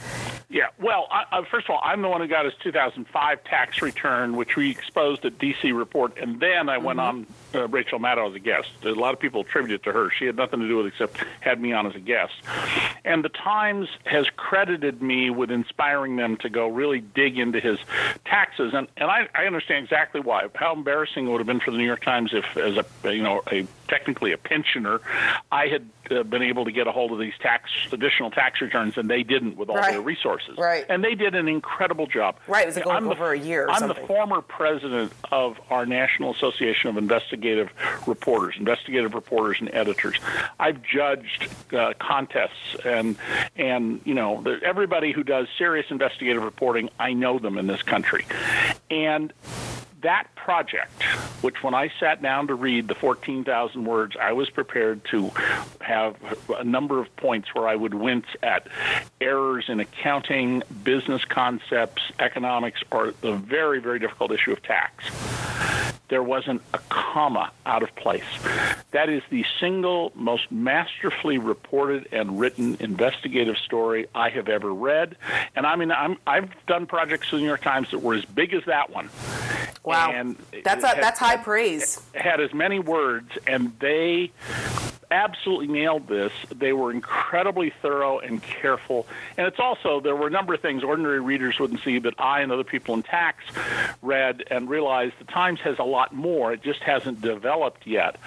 Yeah, well, I, I, first of all, I'm the one who got his 2005 tax return, which we exposed at DC Report, and then I went on uh, Rachel Maddow as a guest. A lot of people attribute it to her. She had nothing to do with it except had me on as a guest. And the Times has credited me with inspiring them to go really dig into his taxes, and and I, I understand exactly why. How embarrassing it would have been for the New York Times if, as a you know a technically a pensioner, I had uh, been able to get a hold of these tax additional tax returns, and they didn't with all Right. their resources. Right. And they did an incredible job. Right, it was like I'm the- over a year or I'm something. the former president of our National Association of Investigative Reporters, investigative reporters and editors. I've judged uh, contests and and you know everybody who does serious investigative reporting. I know them in this country, and that project, which when I sat down to read the 14,000 words, I was prepared to have a number of points where I would wince at errors in accounting, business concepts, economics, or the very, very difficult issue of tax. There wasn't a comma out of place. That is the single most masterfully reported and written investigative story I have ever read. And I mean, I'm, I've done projects for the New York Times that were as big as that one. Wow, And that's a, that's high praise. had as many words, and they absolutely nailed this. They were incredibly thorough and careful. And it's also, there were a number of things ordinary readers wouldn't see but I and other people in tax read and realized the Times has a lot more. It just hasn't developed yet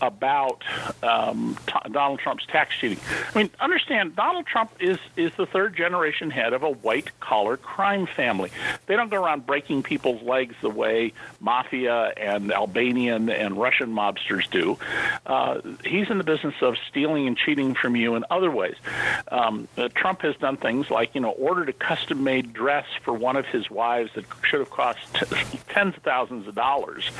about um, t- Donald Trump's tax cheating. I mean, understand, Donald Trump is, is the third generation head of a white collar crime family. They don't go around breaking people's legs the way mafia and Albanian and Russian mobsters do. Uh, he's in the business of stealing and cheating from you in other ways. Um, uh, Trump has done things like, you know, ordered a custom made dress for one of his wives that should have cost t- tens of thousands of dollars.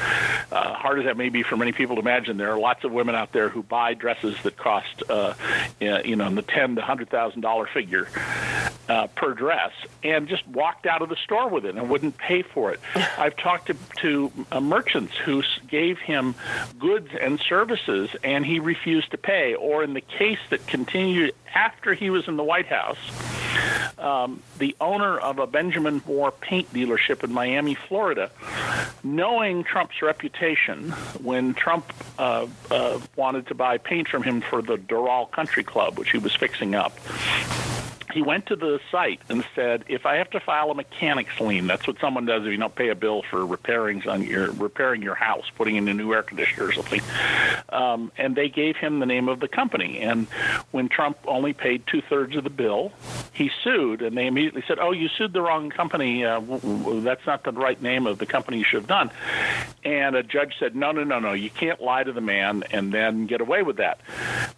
Uh, hard as that may be for many people to imagine, there are lots of women out there who buy dresses that cost, uh, you know, in the ten to hundred thousand dollar figure uh, per dress, and just walked out of the store with it and wouldn't pay for it. I've talked to, to uh, merchants who gave him goods and services, and he refused to pay. Or in the case that continued after he was in the White House, um, the owner of a Benjamin Moore paint dealership in Miami, Florida, knowing Trump's reputation, when Trump uh, uh, wanted to buy paint from him for the Doral Country Club, which he was fixing up, he went to the site and said, "If I have to file a mechanics lien, that's what someone does if you don't pay a bill for repairing on your repairing your house, putting in a new air conditioner or something." Um, and they gave him the name of the company. And when Trump only paid two thirds of the bill, he sued, and they immediately said, "Oh, you sued the wrong company. Uh, that's not the right name of the company you should have done." And a judge said, "No, no, no, no. You can't lie to the man and then get away with that."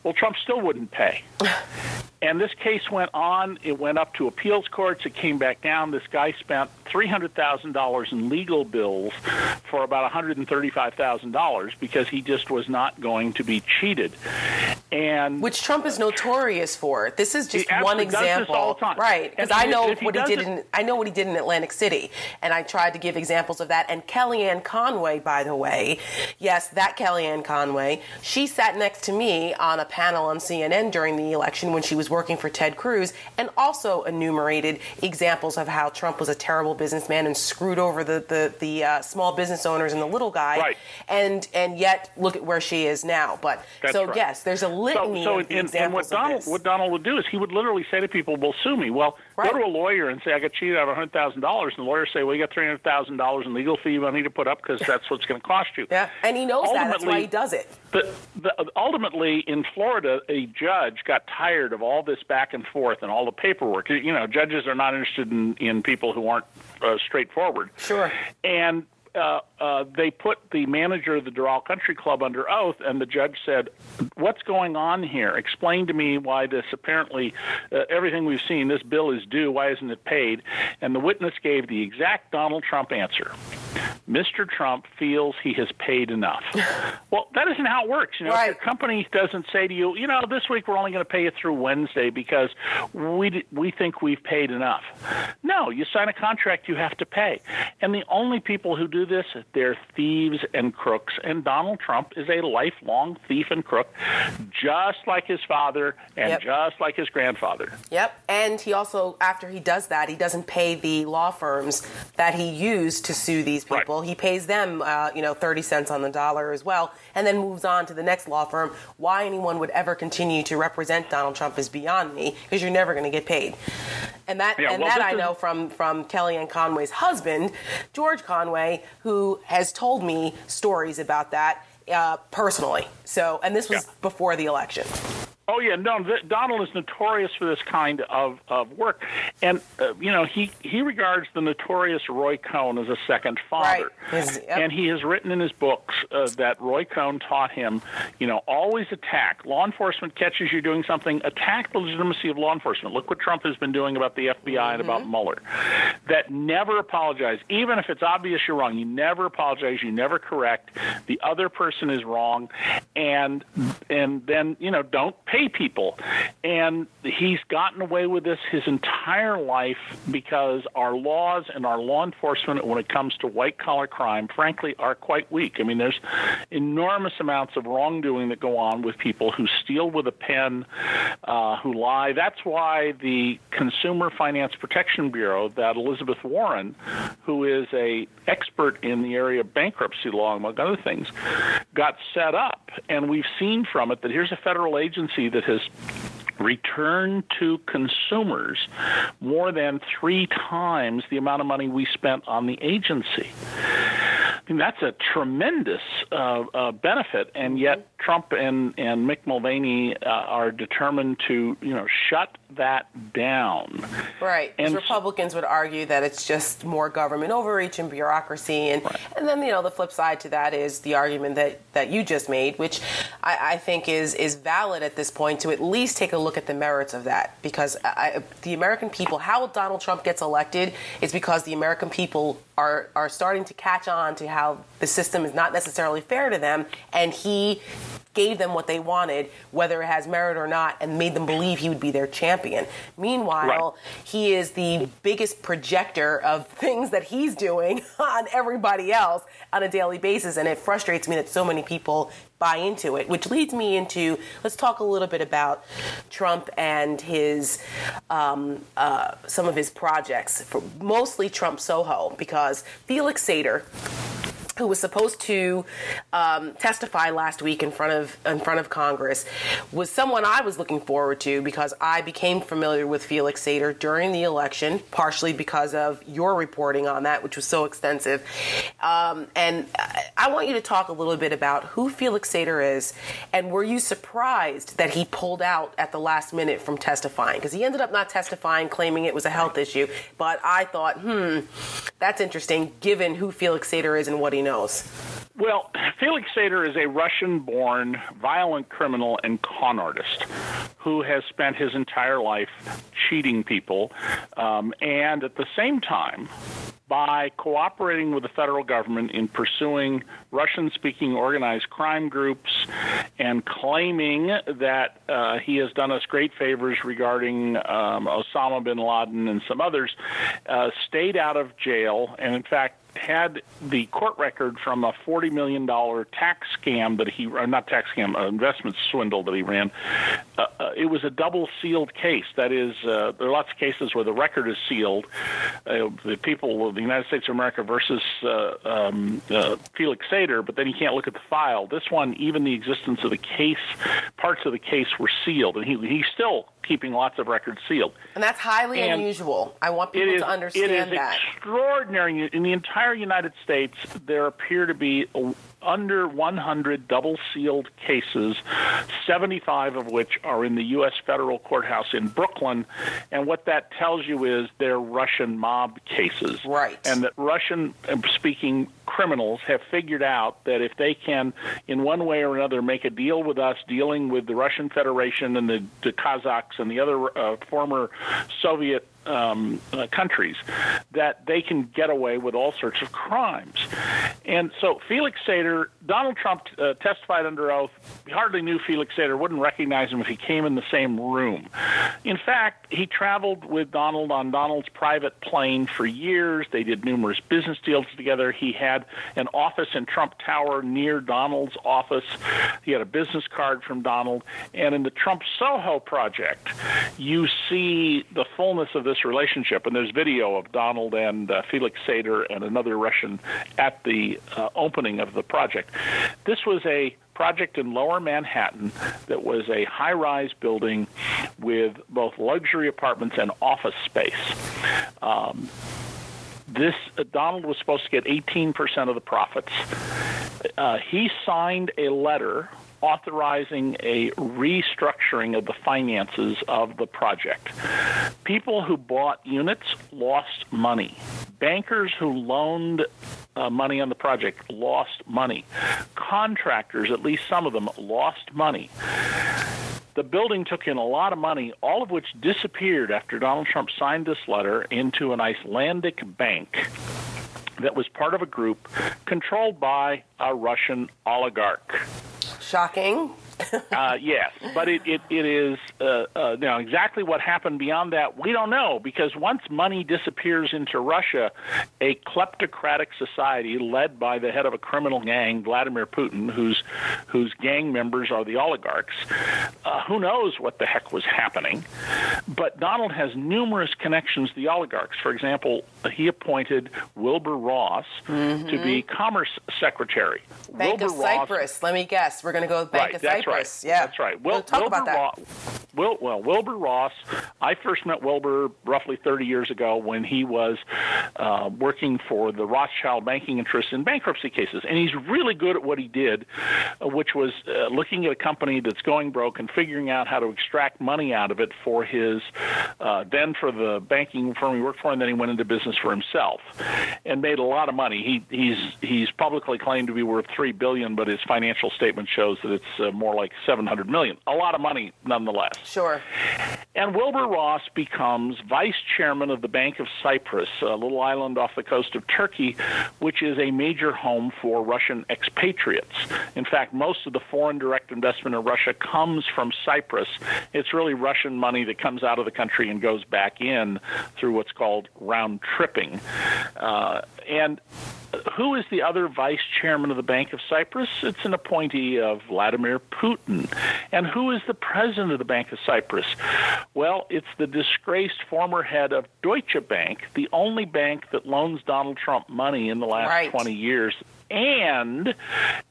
Well, Trump still wouldn't pay. And this case went on. It went up to appeals courts. It came back down. This guy spent $300,000 in legal bills for about $135,000 because he just was not going to be cheated. And which Trump is notorious for. This is just one example, right? Because I know what he did. In, I know what he did in Atlantic City, and I tried to give examples of that. And Kellyanne Conway, by the way, yes, that Kellyanne Conway, she sat next to me on a panel on CNN during the election when she was working for Ted Cruz, and also enumerated examples of how Trump was a terrible businessman and screwed over the the, the uh, small business owners and the little guy. Right. And and yet look at where she is now. But That's so right. yes, there's a litany so, so of in, examples and what Donald what Donald would do is he would literally say to people, "Well, sue me." Well, right. go to a lawyer and say I got cheated out of hundred thousand dollars, and the lawyer say, "Well, you got three hundred thousand dollars in legal fee money to put up because that's what's going to cost you." Yeah, and he knows that. That's why he does it. But the, ultimately, in Florida, a judge got tired of all this back and forth and all the paperwork. You know, judges are not interested in, in people who aren't uh, straightforward. Sure. And uh, uh, they put the manager of the Doral Country Club under oath, and the judge said, "What's going on here? Explain to me why this apparently uh, everything we've seen, this bill is due. Why isn't it paid?" And the witness gave the exact Donald Trump answer. Mr. Trump feels he has paid enough. well, that isn't how it works. You know, right. if your company doesn't say to you, you know, this week we're only going to pay you through Wednesday because we we think we've paid enough. No, you sign a contract, you have to pay. And the only people who do this, they're thieves and crooks. And Donald Trump is a lifelong thief and crook, just like his father and yep. just like his grandfather. Yep. And he also, after he does that, he doesn't pay the law firms that he used to sue these people. Right. He pays them, uh, you know, 30 cents on the dollar as well, and then moves on to the next law firm. Why anyone would ever continue to represent Donald Trump is beyond me, because you're never going to get paid. And that, yeah, and well, that I know from from Kellyanne Conway's husband, George Conway, who has told me stories about that uh, personally. So, and this was yeah. before the election. Oh yeah, no. Donald is notorious for this kind of, of work, and uh, you know he he regards the notorious Roy Cohn as a second father, right. Yep. and he has written in his books uh, that Roy Cohn taught him, you know, always attack. Law enforcement catches you doing something, attack the legitimacy of law enforcement. Look what Trump has been doing about the FBI mm-hmm. and about Mueller. That never apologize, even if it's obvious you're wrong. You never apologize. You never correct. The other person is wrong, and and then you know don't pay people. And he's gotten away with this his entire life because our laws and our law enforcement, when it comes to white collar crime, frankly, are quite weak. I mean, there's enormous amounts of wrongdoing that go on with people who steal with a pen, uh, who lie. That's why the Consumer Finance Protection Bureau, that Elizabeth Warren, who is a expert in the area of bankruptcy law, among other things, got set up. And we've seen from it that here's a federal agency that has returned to consumers more than three times the amount of money we spent on the agency. I mean, that's a tremendous uh, uh, benefit, and yet Trump and and Mick Mulvaney uh, are determined to you know shut that down. Right. And Republicans would argue that it's just more government overreach and bureaucracy, and right. and then you know the flip side to that is the argument that that you just made, which I, I think is is valid at this point to at least take a look at the merits of that because I, the American people, how Donald Trump gets elected, is because the American people are are starting to catch on to how the system is not necessarily fair to them, and he gave them what they wanted, whether it has merit or not, and made them believe he would be their champion. Meanwhile, right. he is the biggest projector of things that he's doing on everybody else on a daily basis, and it frustrates me that so many people buy into it, which leads me into let's talk a little bit about Trump and his um, uh, some of his projects, mostly Trump Soho, because Felix Sater who was supposed to um, testify last week in front of in front of Congress, was someone I was looking forward to because I became familiar with Felix Sater during the election, partially because of your reporting on that, which was so extensive. Um, and I want you to talk a little bit about who Felix Sater is, and were you surprised that he pulled out at the last minute from testifying? Because he ended up not testifying, claiming it was a health issue. But I thought, hmm, that's interesting, given who Felix Sater is and what he knows knows? Well, Felix Sater is a Russian born violent criminal and con artist who has spent his entire life cheating people um, and at the same time by cooperating with the federal government in pursuing Russian speaking organized crime groups and claiming that uh, he has done us great favors regarding um, Osama bin Laden and some others, uh, stayed out of jail and, in fact, had the court record from a $40 million tax scam that he, uh, not tax scam, uh, investment swindle that he ran. Uh, uh, it was a double sealed case. That is, uh, there are lots of cases where the record is sealed. Uh, the people of the United States of America versus um, Felix Sater, but then you can't look at the file. This one, even the existence of the case, parts of the case were sealed, and he, he still keeping lots of records sealed. And that's highly and unusual. I want people is, to understand that. It is that. extraordinary. In the entire United States, there appear to be under 100 double sealed cases, 75 of which are in the U.S. federal courthouse in Brooklyn. And what that tells you is they're Russian mob cases. Right. And that Russian speaking criminals have figured out that if they can, in one way or another, make a deal with us dealing with the Russian Federation and the, the Kazakhs and the other uh, former Soviet um, uh, countries that they can get away with all sorts of crimes. And so Felix Sater, Donald Trump uh, testified under oath. He hardly knew Felix Sater, wouldn't recognize him if he came in the same room. In fact, he traveled with Donald on Donald's private plane for years. They did numerous business deals together. He had an office in Trump Tower near Donald's office. He had a business card from Donald. And in the Trump Soho project, you see the fullness of this relationship. And there's video of Donald and uh, Felix Sater and another Russian at the uh, opening of the project. This was a project in lower Manhattan that was a high rise building with both luxury apartments and office space. Um, this uh, Donald was supposed to get 18% of the profits. Uh, he signed a letter authorizing a restructuring of the finances of the project. People who bought units lost money. Bankers who loaned uh, money on the project lost money. Contractors, at least some of them, lost money. The building took in a lot of money, all of which disappeared after Donald Trump signed this letter into an Icelandic bank that was part of a group controlled by a Russian oligarch. Shocking. Uh, yes, but it, it, it is uh, uh, now exactly what happened beyond that. We don't know because once money disappears into Russia, a kleptocratic society led by the head of a criminal gang, Vladimir Putin, whose whose gang members are the oligarchs. Uh, who knows what the heck was happening? But Donald has numerous connections to the oligarchs. For example, he appointed Wilbur Ross mm-hmm. to be Commerce Secretary. Bank Wilbur of Cyprus. Ross, Let me guess. We're going to go with Bank right, of Cyprus right. Yeah, that's right. We'll, we'll talk Wilbur about that. Ross, Wil, well, Wilbur Ross. I first met Wilbur roughly 30 years ago when he was uh, working for the Rothschild banking interests in bankruptcy cases, and he's really good at what he did, uh, which was uh, looking at a company that's going broke and figuring out how to extract money out of it for his, uh, then for the banking firm he worked for, and then he went into business for himself, and made a lot of money. He he's he's publicly claimed to be worth three billion, but his financial statement shows that it's uh, more like 700 million. A lot of money, nonetheless. Sure. And Wilbur Ross becomes vice chairman of the Bank of Cyprus, a little island off the coast of Turkey, which is a major home for Russian expatriates. In fact, most of the foreign direct investment in Russia comes from Cyprus. It's really Russian money that comes out of the country and goes back in through what's called round tripping. Uh, and who is the other vice chairman of the Bank of Cyprus? It's an appointee of Vladimir Putin. And who is the president of the Bank of Cyprus? Well, it's the disgraced former head of Deutsche Bank, the only bank that loans Donald Trump money in the last right. 20 years and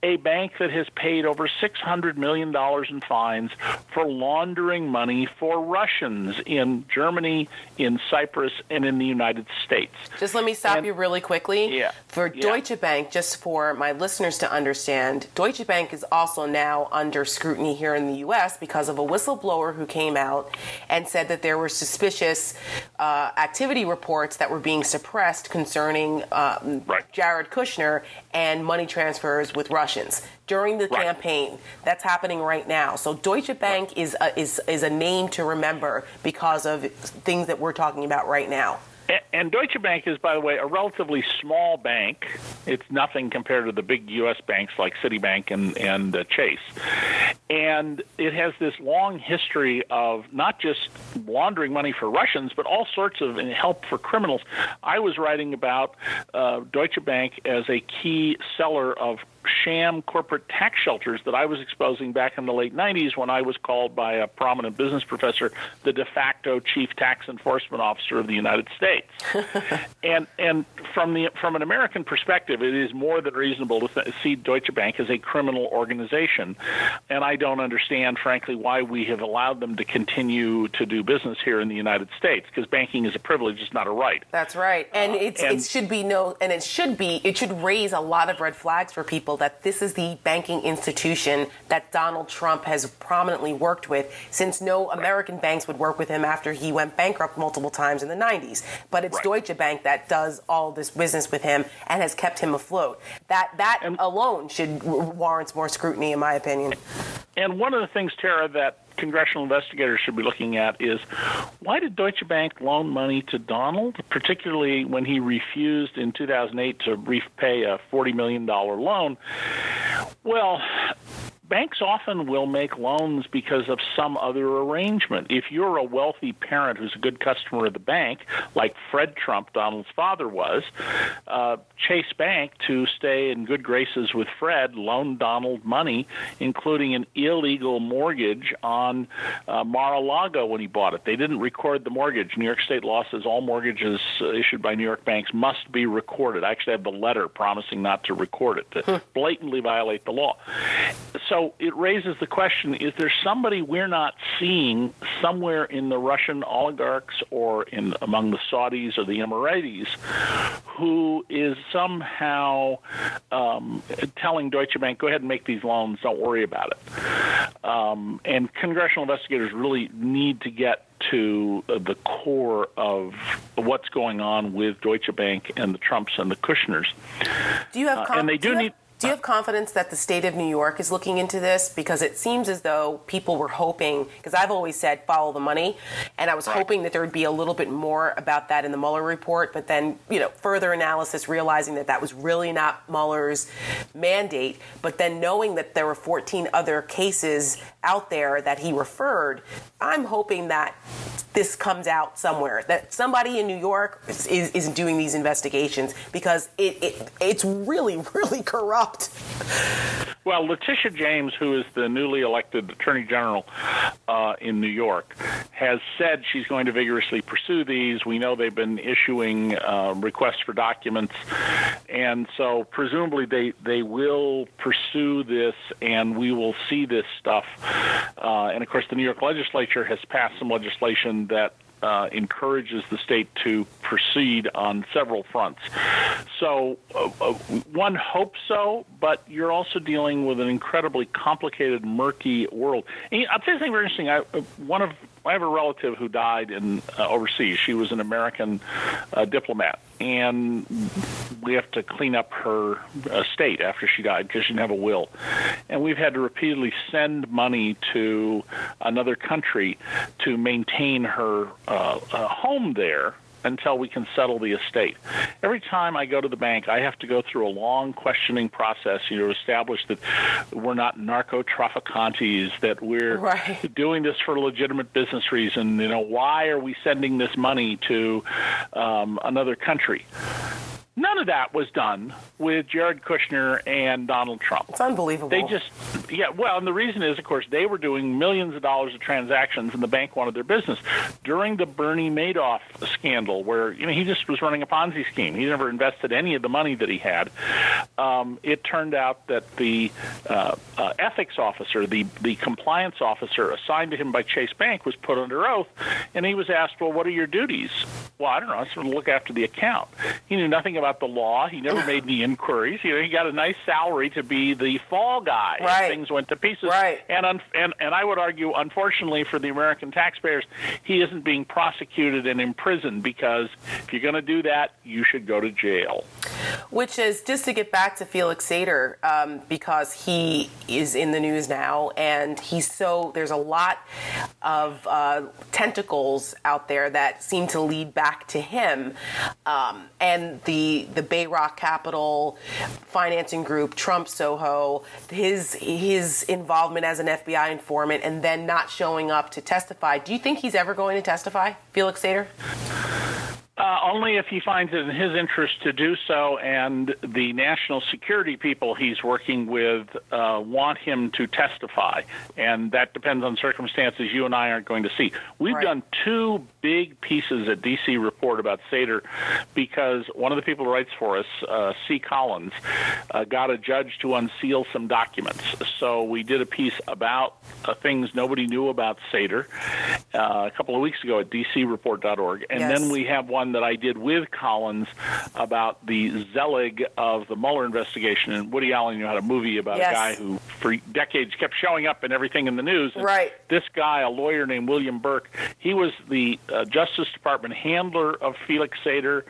a bank that has paid over $600 million in fines for laundering money for Russians in Germany, in Cyprus, and in the United States. Just let me stop and, you really quickly. Yeah. For yeah. Deutsche Bank, just for my listeners to understand, Deutsche Bank is also now under scrutiny here in the U.S. because of a whistleblower who came out and said that there were suspicious uh, activity reports that were being suppressed concerning uh, right. Jared Kushner and money transfers with Russians during the right. campaign. That's happening right now. So Deutsche Bank right. is a, is is a name to remember because of things that we're talking about right now. And Deutsche Bank is, by the way, a relatively small bank. It's nothing compared to the big U.S. banks like Citibank and, and uh, Chase. And it has this long history of not just laundering money for Russians, but all sorts of help for criminals. I was writing about uh, Deutsche Bank as a key seller of sham corporate tax shelters that I was exposing back in the late 90s when I was called by a prominent business professor the de facto chief tax enforcement officer of the United States. and and from the from an American perspective, it is more than reasonable to th- see Deutsche Bank as a criminal organization, and I don't understand, frankly, why we have allowed them to continue to do business here in the United States because banking is a privilege, it's not a right. That's right, and, uh, it's, and it should be no, and it should be it should raise a lot of red flags for people that this is the banking institution that Donald Trump has prominently worked with since no American banks would work with him after he went bankrupt multiple times in the 90s. But it's right. Deutsche Bank that does all this business with him and has kept him afloat. That that and, alone should warrant more scrutiny, in my opinion. And one of the things, Tara, that congressional investigators should be looking at is why did Deutsche Bank loan money to Donald, particularly when he refused in 2008 to repay a $40 million loan? Well, banks often will make loans because of some other arrangement. If you're a wealthy parent who's a good customer of the bank, like Fred Trump, Donald's father was, uh, Chase Bank, to stay in good graces with Fred, loaned Donald money, including an illegal mortgage on uh, Mar-a-Lago when he bought it. They didn't record the mortgage. New York State law says all mortgages uh, issued by New York banks must be recorded. I actually have the letter promising not to record it, to blatantly violate the law. So so it raises the question is there somebody we're not seeing somewhere in the Russian oligarchs or in among the Saudis or the Emiratis who is somehow um, telling Deutsche Bank, go ahead and make these loans, don't worry about it. Um, and congressional investigators really need to get to the core of what's going on with Deutsche Bank and the Trumps and the Kushners. Do you have? Uh, and they do, do need. Have- do you have confidence that the state of New York is looking into this? Because it seems as though people were hoping, because I've always said follow the money, and I was right. hoping that there would be a little bit more about that in the Mueller report, but then, you know, further analysis realizing that that was really not Mueller's mandate, but then knowing that there were 14 other cases out there that he referred, I'm hoping that this comes out somewhere, that somebody in New York is, is, is doing these investigations because it, it it's really, really corrupt shocked. Well, Letitia James, who is the newly elected Attorney General uh, in New York, has said she's going to vigorously pursue these. We know they've been issuing uh, requests for documents, and so presumably they they will pursue this, and we will see this stuff. Uh, and of course, the New York Legislature has passed some legislation that uh, encourages the state to proceed on several fronts. So uh, uh, one hopes so, but you're also dealing with an incredibly complicated, murky world. And I'll tell you something very interesting. I, uh, one of I have a relative who died in uh, overseas. She was an American uh, diplomat, and we have to clean up her estate after she died because she didn't have a will. And we've had to repeatedly send money to another country to maintain her uh, home there until we can settle the estate. Every time I go to the bank, I have to go through a long questioning process, you know, to establish that we're not narco trafficantes, that we're right. doing this for a legitimate business reason. You know, why are we sending this money to um, another country? None of that was done with Jared Kushner and Donald Trump. It's unbelievable. They just, yeah, well, and the reason is, of course, they were doing millions of dollars of transactions, and the bank wanted their business. During the Bernie Madoff scandal, where you know he just was running a Ponzi scheme, he never invested any of the money that he had. Um, it turned out that the uh, uh, ethics officer, the the compliance officer assigned to him by Chase Bank, was put under oath, and he was asked, "Well, what are your duties?" Well, I don't know. I just want to look after the account. He knew nothing about about the law. He never made any inquiries. You know, he got a nice salary to be the fall guy. Right. Things went to pieces. Right. And un- and and I would argue, unfortunately for the American taxpayers, he isn't being prosecuted and imprisoned because if you're going to do that, you should go to jail. Which is just to get back to Felix Sater, um, because he is in the news now, and he's so there's a lot of uh, tentacles out there that seem to lead back to him, um, and the the Bayrock Capital financing group, Trump Soho, his his involvement as an FBI informant, and then not showing up to testify. Do you think he's ever going to testify, Felix Sater? Uh, only if he finds it in his interest to do so, and the national security people he's working with uh, want him to testify, and that depends on circumstances you and I aren't going to see. We've right. done two big pieces at DC Report about Sater because one of the people who writes for us, uh, C. Collins, uh, got a judge to unseal some documents. So we did a piece about uh, things nobody knew about Sater uh, a couple of weeks ago at DCReport.org, and yes. then we have one that I did with Collins about the Zelig of the Mueller investigation. And Woody Allen, you had a movie about yes. a guy who, for decades, kept showing up in everything in the news. And right. This guy, a lawyer named William Burke, he was the uh, Justice Department handler of Felix Sater.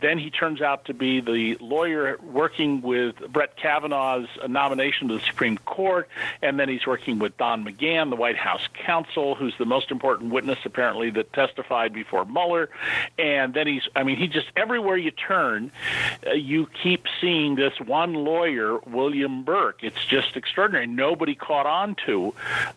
Then he turns out to be the lawyer working with Brett Kavanaugh's nomination to the Supreme Court. And then he's working with Don McGahn, the White House counsel, who's the most important witness apparently that testified before Mueller. And then he's i mean he just everywhere you turn uh, you keep seeing this one lawyer william burke it's just extraordinary nobody caught on to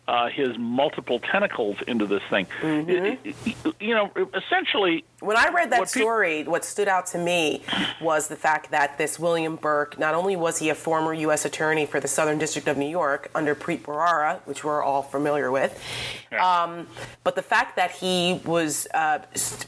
uh, his multiple tentacles into this thing mm-hmm. it, it, you know essentially when I read that what story, what stood out to me was the fact that this William Burke, not only was he a former U.S. attorney for the Southern District of New York under Preet Bharara, which we're all familiar with, yeah. um, but the fact that he was uh,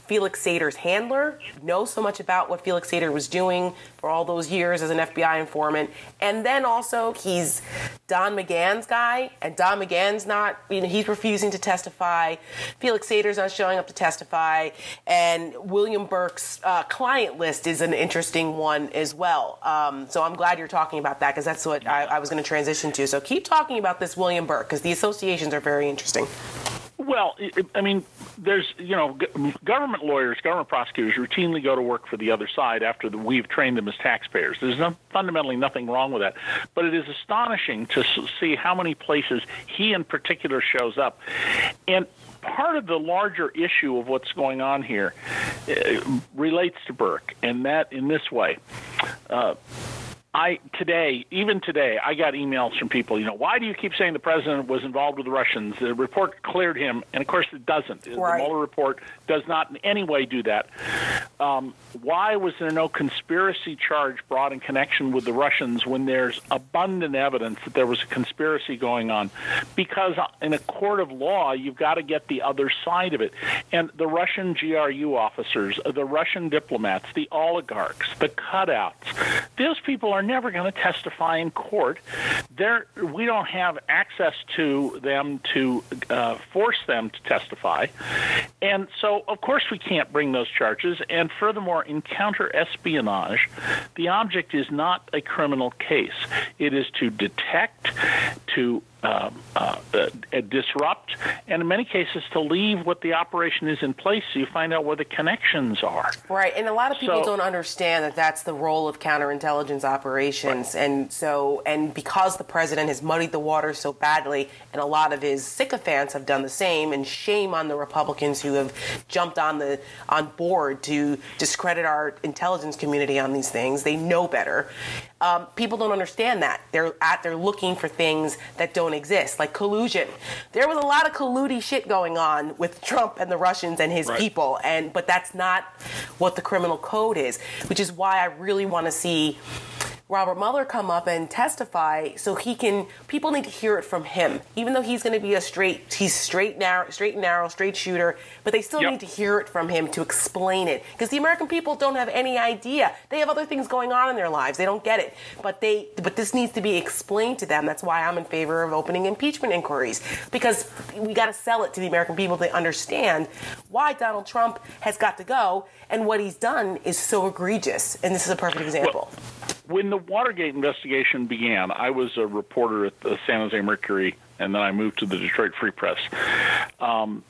Felix Sater's handler, knows so much about what Felix Sater was doing for all those years as an FBI informant, and then also he's Don McGahn's guy, and Don McGahn's not, you know, he's refusing to testify. Felix Sater's not showing up to testify, and William Burke's uh, client list is an interesting one as well. Um, so I'm glad you're talking about that because that's what I, I was going to transition to. So keep talking about this William Burke because the associations are very interesting. Well, I mean, there's you know, government lawyers, government prosecutors routinely go to work for the other side after the, we've trained them as taxpayers. There's no, fundamentally nothing wrong with that, but it is astonishing to see how many places he in particular shows up, and part of the larger issue of what's going on here uh, relates to Burke, and that in this way. Uh, I today, even today, I got emails from people. You know, why do you keep saying the president was involved with the Russians? The report cleared him, and of course, it doesn't. Right. The Mueller report does not in any way do that. um, why was there no conspiracy charge brought in connection with the Russians when there's abundant evidence that there was a conspiracy going on? Because in a court of law, you've got to get the other side of it. And the Russian GRU officers, the Russian diplomats, the oligarchs, the cutouts, those people are never going to testify in court. They're, we don't have access to them to uh, force them to testify. And so, of course, we can't bring those charges. And furthermore, in counter espionage, the object is not a criminal case, it is to detect, to uh, uh, disrupt, and in many cases to leave what the operation is in place so you find out where the connections are. Right, and a lot of people so, don't understand that that's the role of counterintelligence operations, right. and so and because the president has muddied the water so badly, and a lot of his sycophants have done the same, and shame on the Republicans who have jumped on the on board to discredit our intelligence community on these things. They know better. Um, people don't understand that they're at they're looking for things that don't exist, like collusion. There was a lot of colluding shit going on with Trump and the Russians and his right. people, and but that's not what the criminal code is, which is why I really want to see Robert Mueller come up and testify so he can people need to hear it from him. Even though he's going to be a straight he's straight narrow straight and narrow straight shooter but they still yep. need to hear it from him to explain it. Because the American people don't have any idea. They have other things going on in their lives. They don't get it. But they but this needs to be explained to them. That's why I'm in favor of opening impeachment inquiries. Because we got to sell it to the American people to understand why Donald Trump has got to go and what he's done is so egregious. And this is a perfect example. well, when the Watergate investigation began, I was a reporter at the San Jose Mercury, and then I moved to the Detroit Free Press. Um,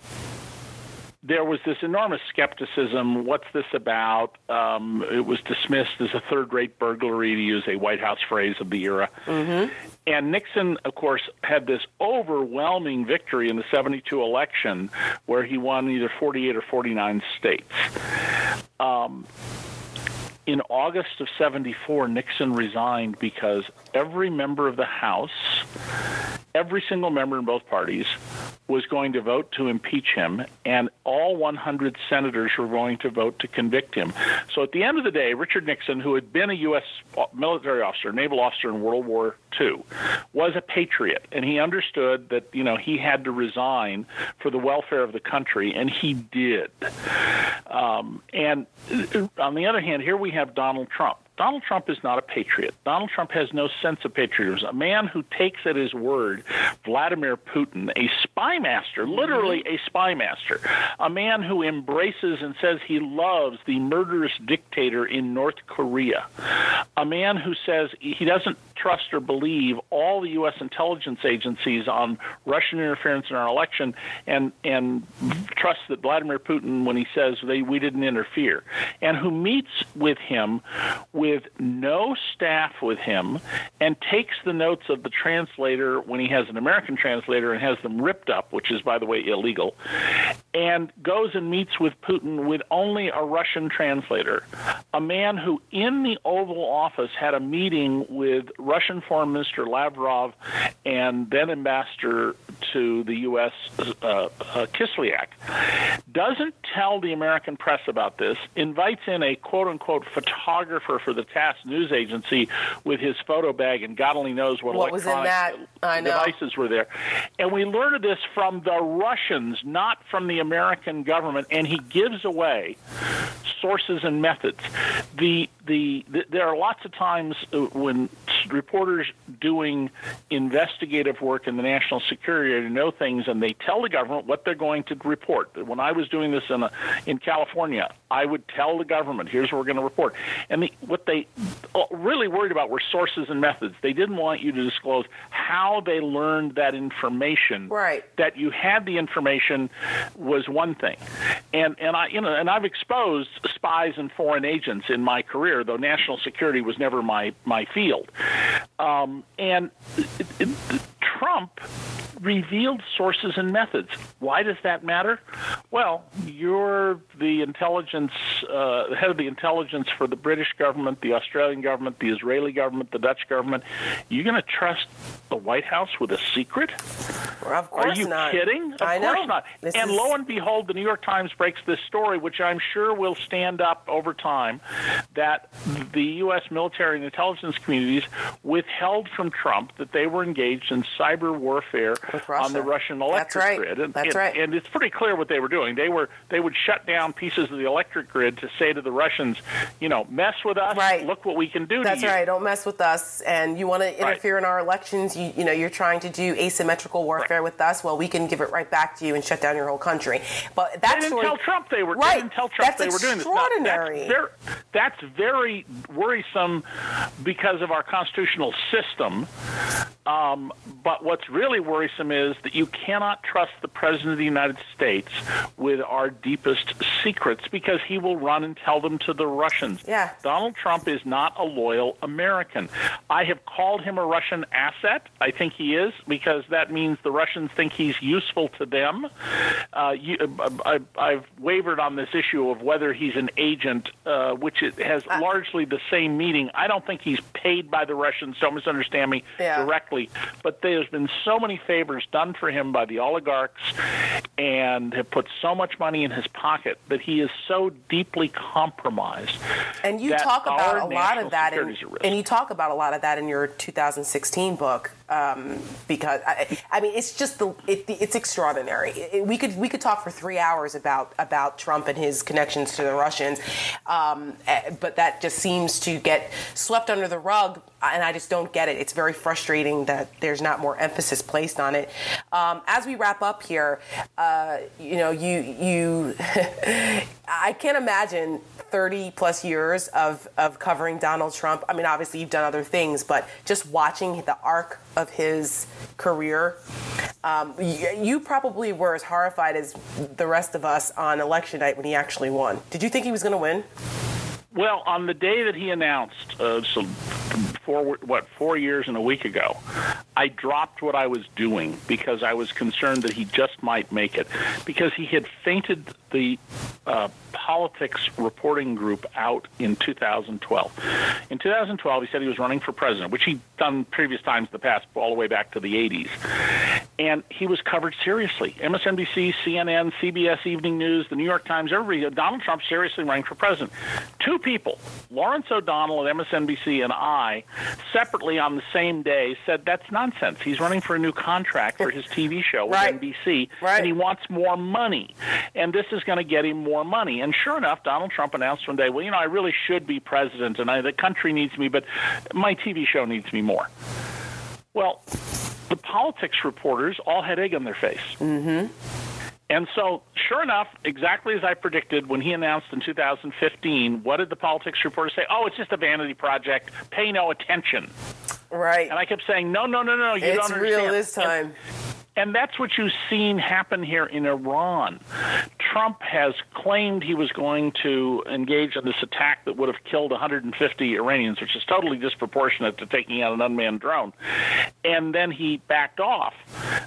there was this enormous skepticism. What's this about? Um, it was dismissed as a third rate burglary, to use a White House phrase of the era. Mm-hmm. And Nixon, of course, had this overwhelming victory in the 72 election where he won either 48 or 49 states. Um, in August of 74, Nixon resigned because every member of the House, every single member in both parties, was going to vote to impeach him, and all 100 senators were going to vote to convict him. So at the end of the day, Richard Nixon, who had been a U.S. military officer, naval officer in World War II, was a patriot, and he understood that you know he had to resign for the welfare of the country, and he did. Um, and uh, on the other hand, here we have Donald Trump Donald Trump is not a patriot. Donald Trump has no sense of patriotism. A man who takes at his word Vladimir Putin, a spy master, mm-hmm. literally a spy master, a man who embraces and says he loves the murderous dictator in North Korea, a man who says he doesn't trust or believe all the U.S. intelligence agencies on Russian interference in our election, and and trust that Vladimir Putin, when he says they we didn't interfere, and who meets with him with no staff with him, and takes the notes of the translator when he has an American translator and has them ripped up, which is by the way illegal, and goes and meets with Putin with only a Russian translator, a man who in the Oval Office had a meeting with Russian Foreign Minister Lavrov and then Ambassador to the U.S. Uh, uh, Kislyak, doesn't tell the American press about this, invites in a quote unquote photographer for the TASS news agency with his photo bag, and God only knows what, what electronic devices were there. And we learned of this from the Russians, not from the American government, and he gives away sources and methods. The, the, the there are lots of times uh, when reporters doing investigative work in the national security know things, and they tell the government what they're going to report. When I was doing this in a, in California, I would tell the government, "Here's what we're going to report." And the, what they uh, really worried about were sources and methods. They didn't want you to disclose how they learned that information. Right. That you had the information was one thing, and and I you know and I've exposed spies and foreign agents in my career, though national security was never my my field. Um, and it, it, Trump revealed sources and methods. Why does that matter? Well, you're the intelligence, uh, head of the intelligence for the British government, the Australian government, the Israeli government, the Dutch government. You're going to trust the White House with a secret? Well, of course Are you not. kidding? Of I course know. not. This and is- lo and behold, the New York Times breaks this story, which I'm sure will stand up over time, that the U.S. military and intelligence communities withheld from Trump that they were engaged in cyber warfare on the Russia. Russian That's electric right. grid. And, That's and- right. And it's pretty clear what they were doing. They were they would shut down pieces of the electric grid to say to the Russians, you know, mess with us. Right. Look what we can do That's to you. right. Don't mess with us. And you want to Right. interfere in our elections. You, you know, you're trying to do asymmetrical warfare Right. with us. Well, we can give it right back to you and shut down your whole country. But They that didn't tell Trump they were. Right. They didn't tell Trump That's they were doing this. Now, that's extraordinary. That's very worrisome because of our constitutional system. Um, but what's really worrisome is that you cannot trust the president of the United States with our deepest secrets because he will run and tell them to the Russians. Yeah. Donald Trump is not a loyal American. I have called him a Russian asset. I think he is because that means the Russians think he's useful to them. Uh, you, uh, I, I've wavered on this issue of whether he's an agent, uh, which it has largely the same meaning. I don't think he's paid by the Russians. Don't misunderstand me Yeah. directly. But there's been so many favors done for him by the oligarchs and have put so much money in his pocket that he is so deeply compromised. And you talk about a lot of that, in, security is at risk. and you talk about a lot of that in your 2016 book, um, because I, I mean, it's just the it, it's extraordinary. It- we could we could talk for three hours about about Trump and his connections to the Russians, um, eh, but that just seems to get swept under the rug, and I just don't get it. It's very frustrating that there's not more emphasis placed on it. Um, as we wrap up here, uh, you know, you you, I can't imagine 30 plus years of, of covering Donald Trump. I mean, obviously, you've done other things, but just watching the arc of his career, um, you, you probably were as horrified as the rest of us on election night when he actually won. Did you think he was going to win? Well, on the day that he announced, uh, so four what four years and a week ago, I dropped what I was doing because I was concerned that he just might make it because he had fainted the uh, politics reporting group out in 2012. In 2012, he said he was running for president, which he'd done previous times in the past, all the way back to the 80s, and he was covered seriously. MSNBC, CNN, CBS Evening News, the New York Times, everybody. Donald Trump seriously running for president. Two people, Lawrence O'Donnell at MSNBC and I, separately on the same day said that's nonsense. He's running for a new contract for his TV show with Right. NBC, Right. and he wants more money. And this is going to get him more money. And sure enough, Donald Trump announced one day, well, you know, I really should be president, and I, the country needs me, but my TV show needs me more. Well, the politics reporters all had egg on their face. Mm-hmm. And so, sure enough, exactly as I predicted when he announced in 2015, what did the politics reporters say? Oh, it's just a vanity project. Pay no attention. Right. And I kept saying, no, no, no, no, you it's don't understand. It's real this time. and that's what you've seen happen here in Iran. Trump has claimed he was going to engage in this attack that would have killed 150 Iranians, which is totally disproportionate to taking out an unmanned drone. And then he backed off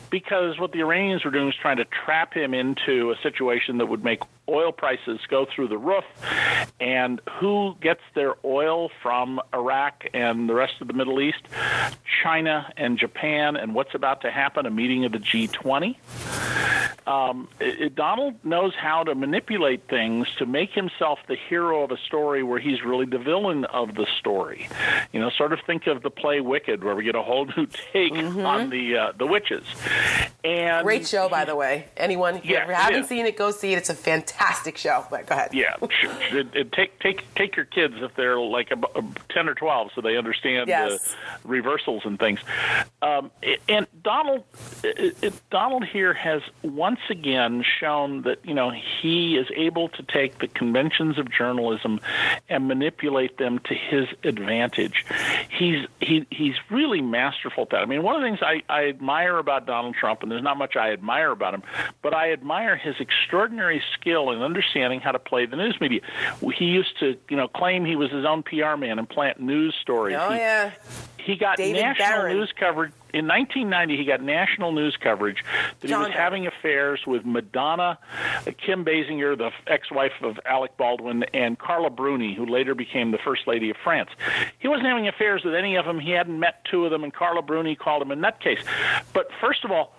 because what the Iranians were doing was trying to trap him into a situation that would make oil prices go through the roof. And who gets their oil from Iraq and the rest of the Middle East? China and Japan. And what's about to happen? A meeting of the G20. Um, it, Donald knows how to manipulate things to make himself the hero of a story where he's really the villain of the story. You know, sort of think of the play Wicked, where we get a whole new take on the uh, the witches. And Great show, by the way. Anyone Yeah, it haven't is. seen it, go see it. It's a fantastic show. But go ahead. Yeah. It, it, take take take your kids if they're like a, a ten or twelve, so they understand Yes. the reversals and things. Um, and Donald, Donald here has once again shown that you know he is able to take the conventions of journalism and manipulate them to his advantage. He's he he's really masterful at that. I mean, one of the things I, I admire about Donald Trump, and there's not much I admire about him, but I admire his extraordinary skill in understanding how to play the news media. He used to, you know, claim he was his own PR man and plant news stories. Oh he, yeah. he got David national Barron. news coverage in 1990. He got national news coverage that John he was having affairs with Madonna, Kim Basinger, the ex-wife of Alec Baldwin, and Carla Bruni, who later became the first lady of France. He wasn't having affairs with any of them. He hadn't met two of them, and Carla Bruni called him a nutcase. But first of all,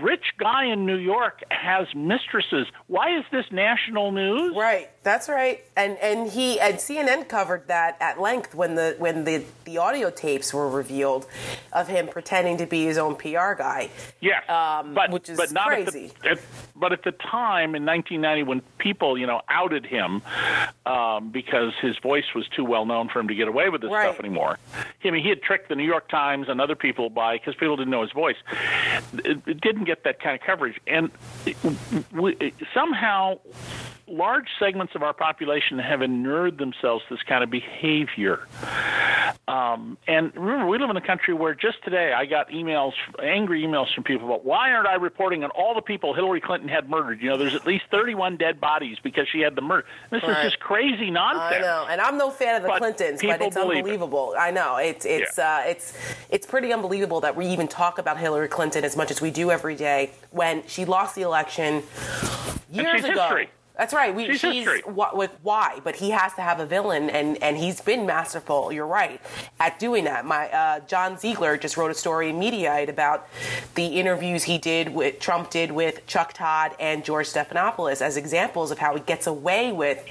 rich guy in New York has mistresses. Why is this national news? Right, that's right. And and he and CNN covered that at length when the when the the audio tapes were revealed of him pretending to be his own PR guy. Yes, Um, but which is but not crazy. At the, at, but at the time in 1990, when people you know outed him um, because his voice was too well known for him to get away with this Right. stuff anymore. I mean, he had tricked the New York Times and other people by because people didn't know his voice. It, it didn't get that kind of coverage, and we, somehow large segments of our population have inured themselves to this kind of behavior. Um, and remember, we live in a country where just today I got emails, angry emails from people about why aren't I reporting on all the people Hillary Clinton had murdered? You know, there's at least 31 dead bodies because she had the murdered. This Right. is just crazy nonsense. I know, and I'm no fan of the But Clintons, but it's believe it. unbelievable. I know it's it's uh, it's it's pretty unbelievable that we even talk about Hillary Clinton as much as we do every day when she lost the election years she's ago. history. That's right. We, She's she's wh- with why, but he has to have a villain, and and he's been masterful. You're right at doing that. My uh, John Ziegler just wrote a story in Mediaite about the interviews he did with Trump did with Chuck Todd and George Stephanopoulos as examples of how he gets away with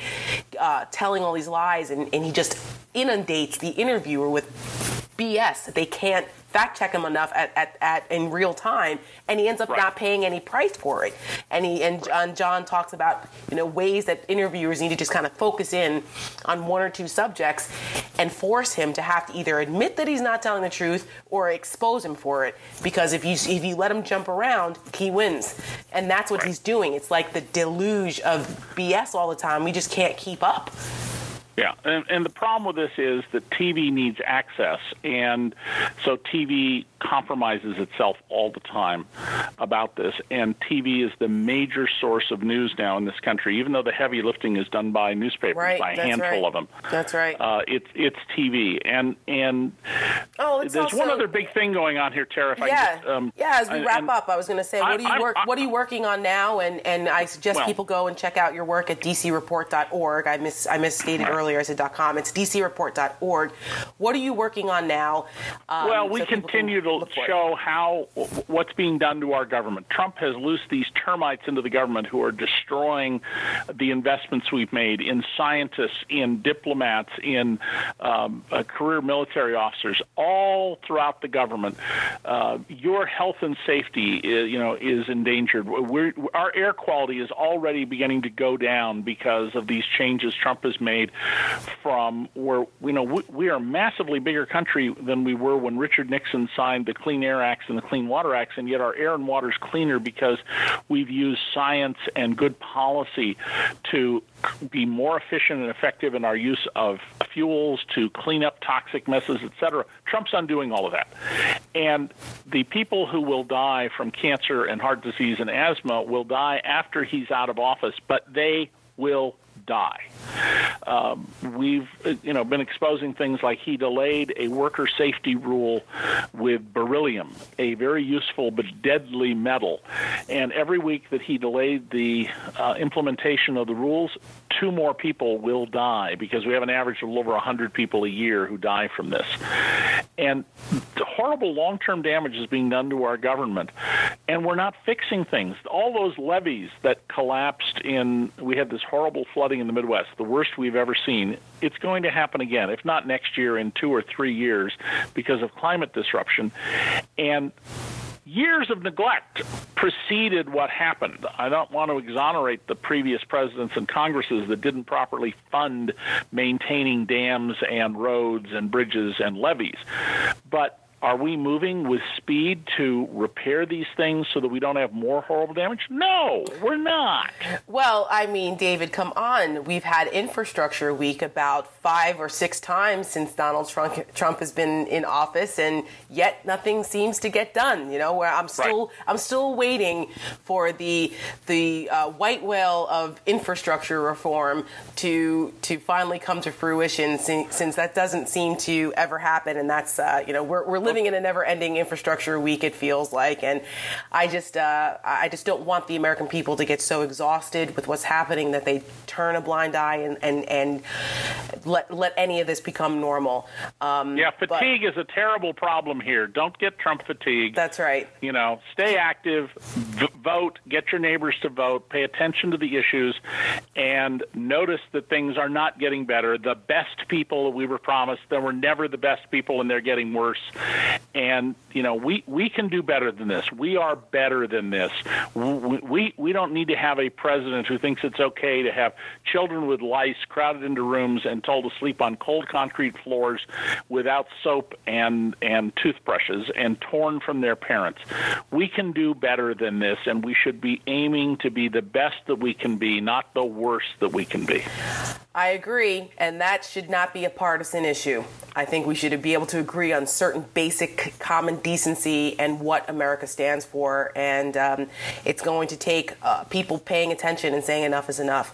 uh, telling all these lies, and, and he just inundates the interviewer with BS they can't fact check him enough at, at, at in real time, and he ends up Right. not paying any price for it. And he and, and John talks about you know ways that interviewers need to just kind of focus in on one or two subjects and force him to have to either admit that he's not telling the truth or expose him for it. Because if you if you let him jump around, he wins, and that's what he's doing. It's like the deluge of BS all the time. We just can't keep up. Yeah, and, and the problem with this is that TV needs access, and so TV compromises itself all the time about this. And TV is the major source of news now in this country, even though the heavy lifting is done by newspapers, Right, by a handful right. of them. That's right. Uh, it's it's TV, and and Oh, it's there's one other big thing going on here, Tara. Yeah, just, um, yeah. As we wrap and- up, I was going to say, what I- do you I- work? I- what are you working on now? And and I suggest Well- people go and check out your work at dcreport.org. I miss I misstated Right. earlier. I said .com. It's dcreport.org. What are you working on now? Um, Well, we so continue to show how what's being done to our government. Trump has loosed these termites into the government who are destroying the investments we've made in scientists, in diplomats, in um, uh, career military officers, all throughout the government. Uh, your health and safety, is, you know, is endangered. We're, our air quality is already beginning to go down because of these changes Trump has made. From where you know we, we are massively bigger country than we were when Richard Nixon signed the Clean Air Acts and the Clean Water Acts, and yet our air and water is cleaner because we've used science and good policy to be more efficient and effective in our use of fuels to clean up toxic messes, et cetera. Trump's undoing all of that. And the people who will die from cancer and heart disease and asthma will die after he's out of office, but they will die. Um, we've uh, you know been exposing things like he delayed a worker safety rule with beryllium, a very useful but deadly metal, and every week that he delayed the uh, implementation of the rules, two more people will die because we have an average of over 100 people a year who die from this. And horrible long term damage is being done to our government, and we're not fixing things. All those levees that collapsed in, we had this horrible flooding in the Midwest, the worst we've ever seen. It's going to happen again, if not next year, in two or three years because of climate disruption. And years of neglect preceded what happened. I don't want to exonerate the previous presidents and Congresses that didn't properly fund maintaining dams and roads and bridges and levees. But are we moving with speed to repair these things so that we don't have more horrible damage? No, we're not. Well, I mean, David, come on. We've had infrastructure week about five or six times since Donald Trump, Trump has been in office, and yet nothing seems to get done. You know, where I'm still right. I'm still waiting for the the uh, white whale of infrastructure reform to to finally come to fruition, since, since that doesn't seem to ever happen, and that's uh, you know we're, we're living in a never-ending infrastructure week. It feels like, and I just uh, I just don't want the American people to get so exhausted with what's happening that they turn a blind eye and and, and let let any of this become normal. Um, yeah, fatigue but, is a terrible problem here. Don't get Trump fatigue. That's right. You know, stay active, v- vote, get your neighbors to vote, pay attention to the issues, and notice that things are not getting better. The best people that we were promised, they were never the best people, and they're getting worse. And you know, we we can do better than this. We are better than this. We we, don't need to have a president who thinks it's okay to have children with lice crowded into rooms and told to sleep on cold concrete floors without soap and and toothbrushes and torn from their parents. We can do better than this, and we should be aiming to be the best that we can be, not the worst that we can be. I agree, and that should not be a partisan issue. I think we should be able to agree on certain basic common decency and what America stands for, and um, it's going to take uh, people paying attention and saying enough is enough.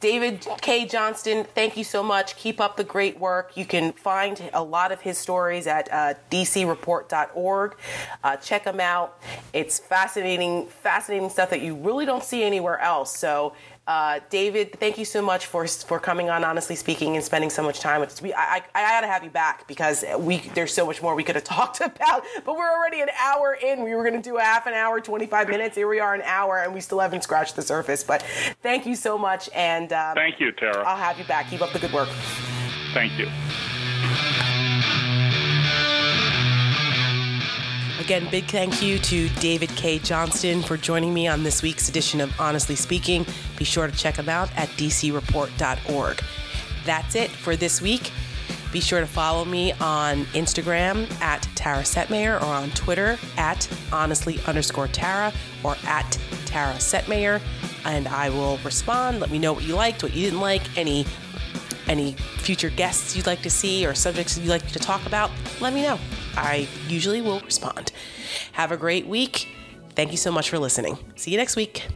David Cay Johnston, thank you so much. Keep up the great work. You can find a lot of his stories at uh, dcreport.org. Uh, check them out. It's fascinating, fascinating stuff that you really don't see anywhere else. So uh, David, thank you so much for for coming on. Honestly speaking, and spending so much time with us. We, I, I, I got to have you back because we there's so much more we could have talked about. But we're already an hour in. We were going to do a half an hour, 25 minutes. Here we are, an hour, and we still haven't scratched the surface. But thank you so much, and um, thank you, Tara. I'll have you back. Keep up the good work. Thank you. Again, big thank you to David Cay Johnston for joining me on this week's edition of Honestly Speaking. Be sure to check him out at dcreport.org. That's it for this week. Be sure to follow me on Instagram at Tara Setmayer or on Twitter at honestly underscore Tara or at Tara Setmayer. And I will respond. Let me know what you liked, what you didn't like, any any future guests you'd like to see or subjects you'd like to talk about. Let me know. I usually will respond. Have a great week. Thank you so much for listening. See you next week.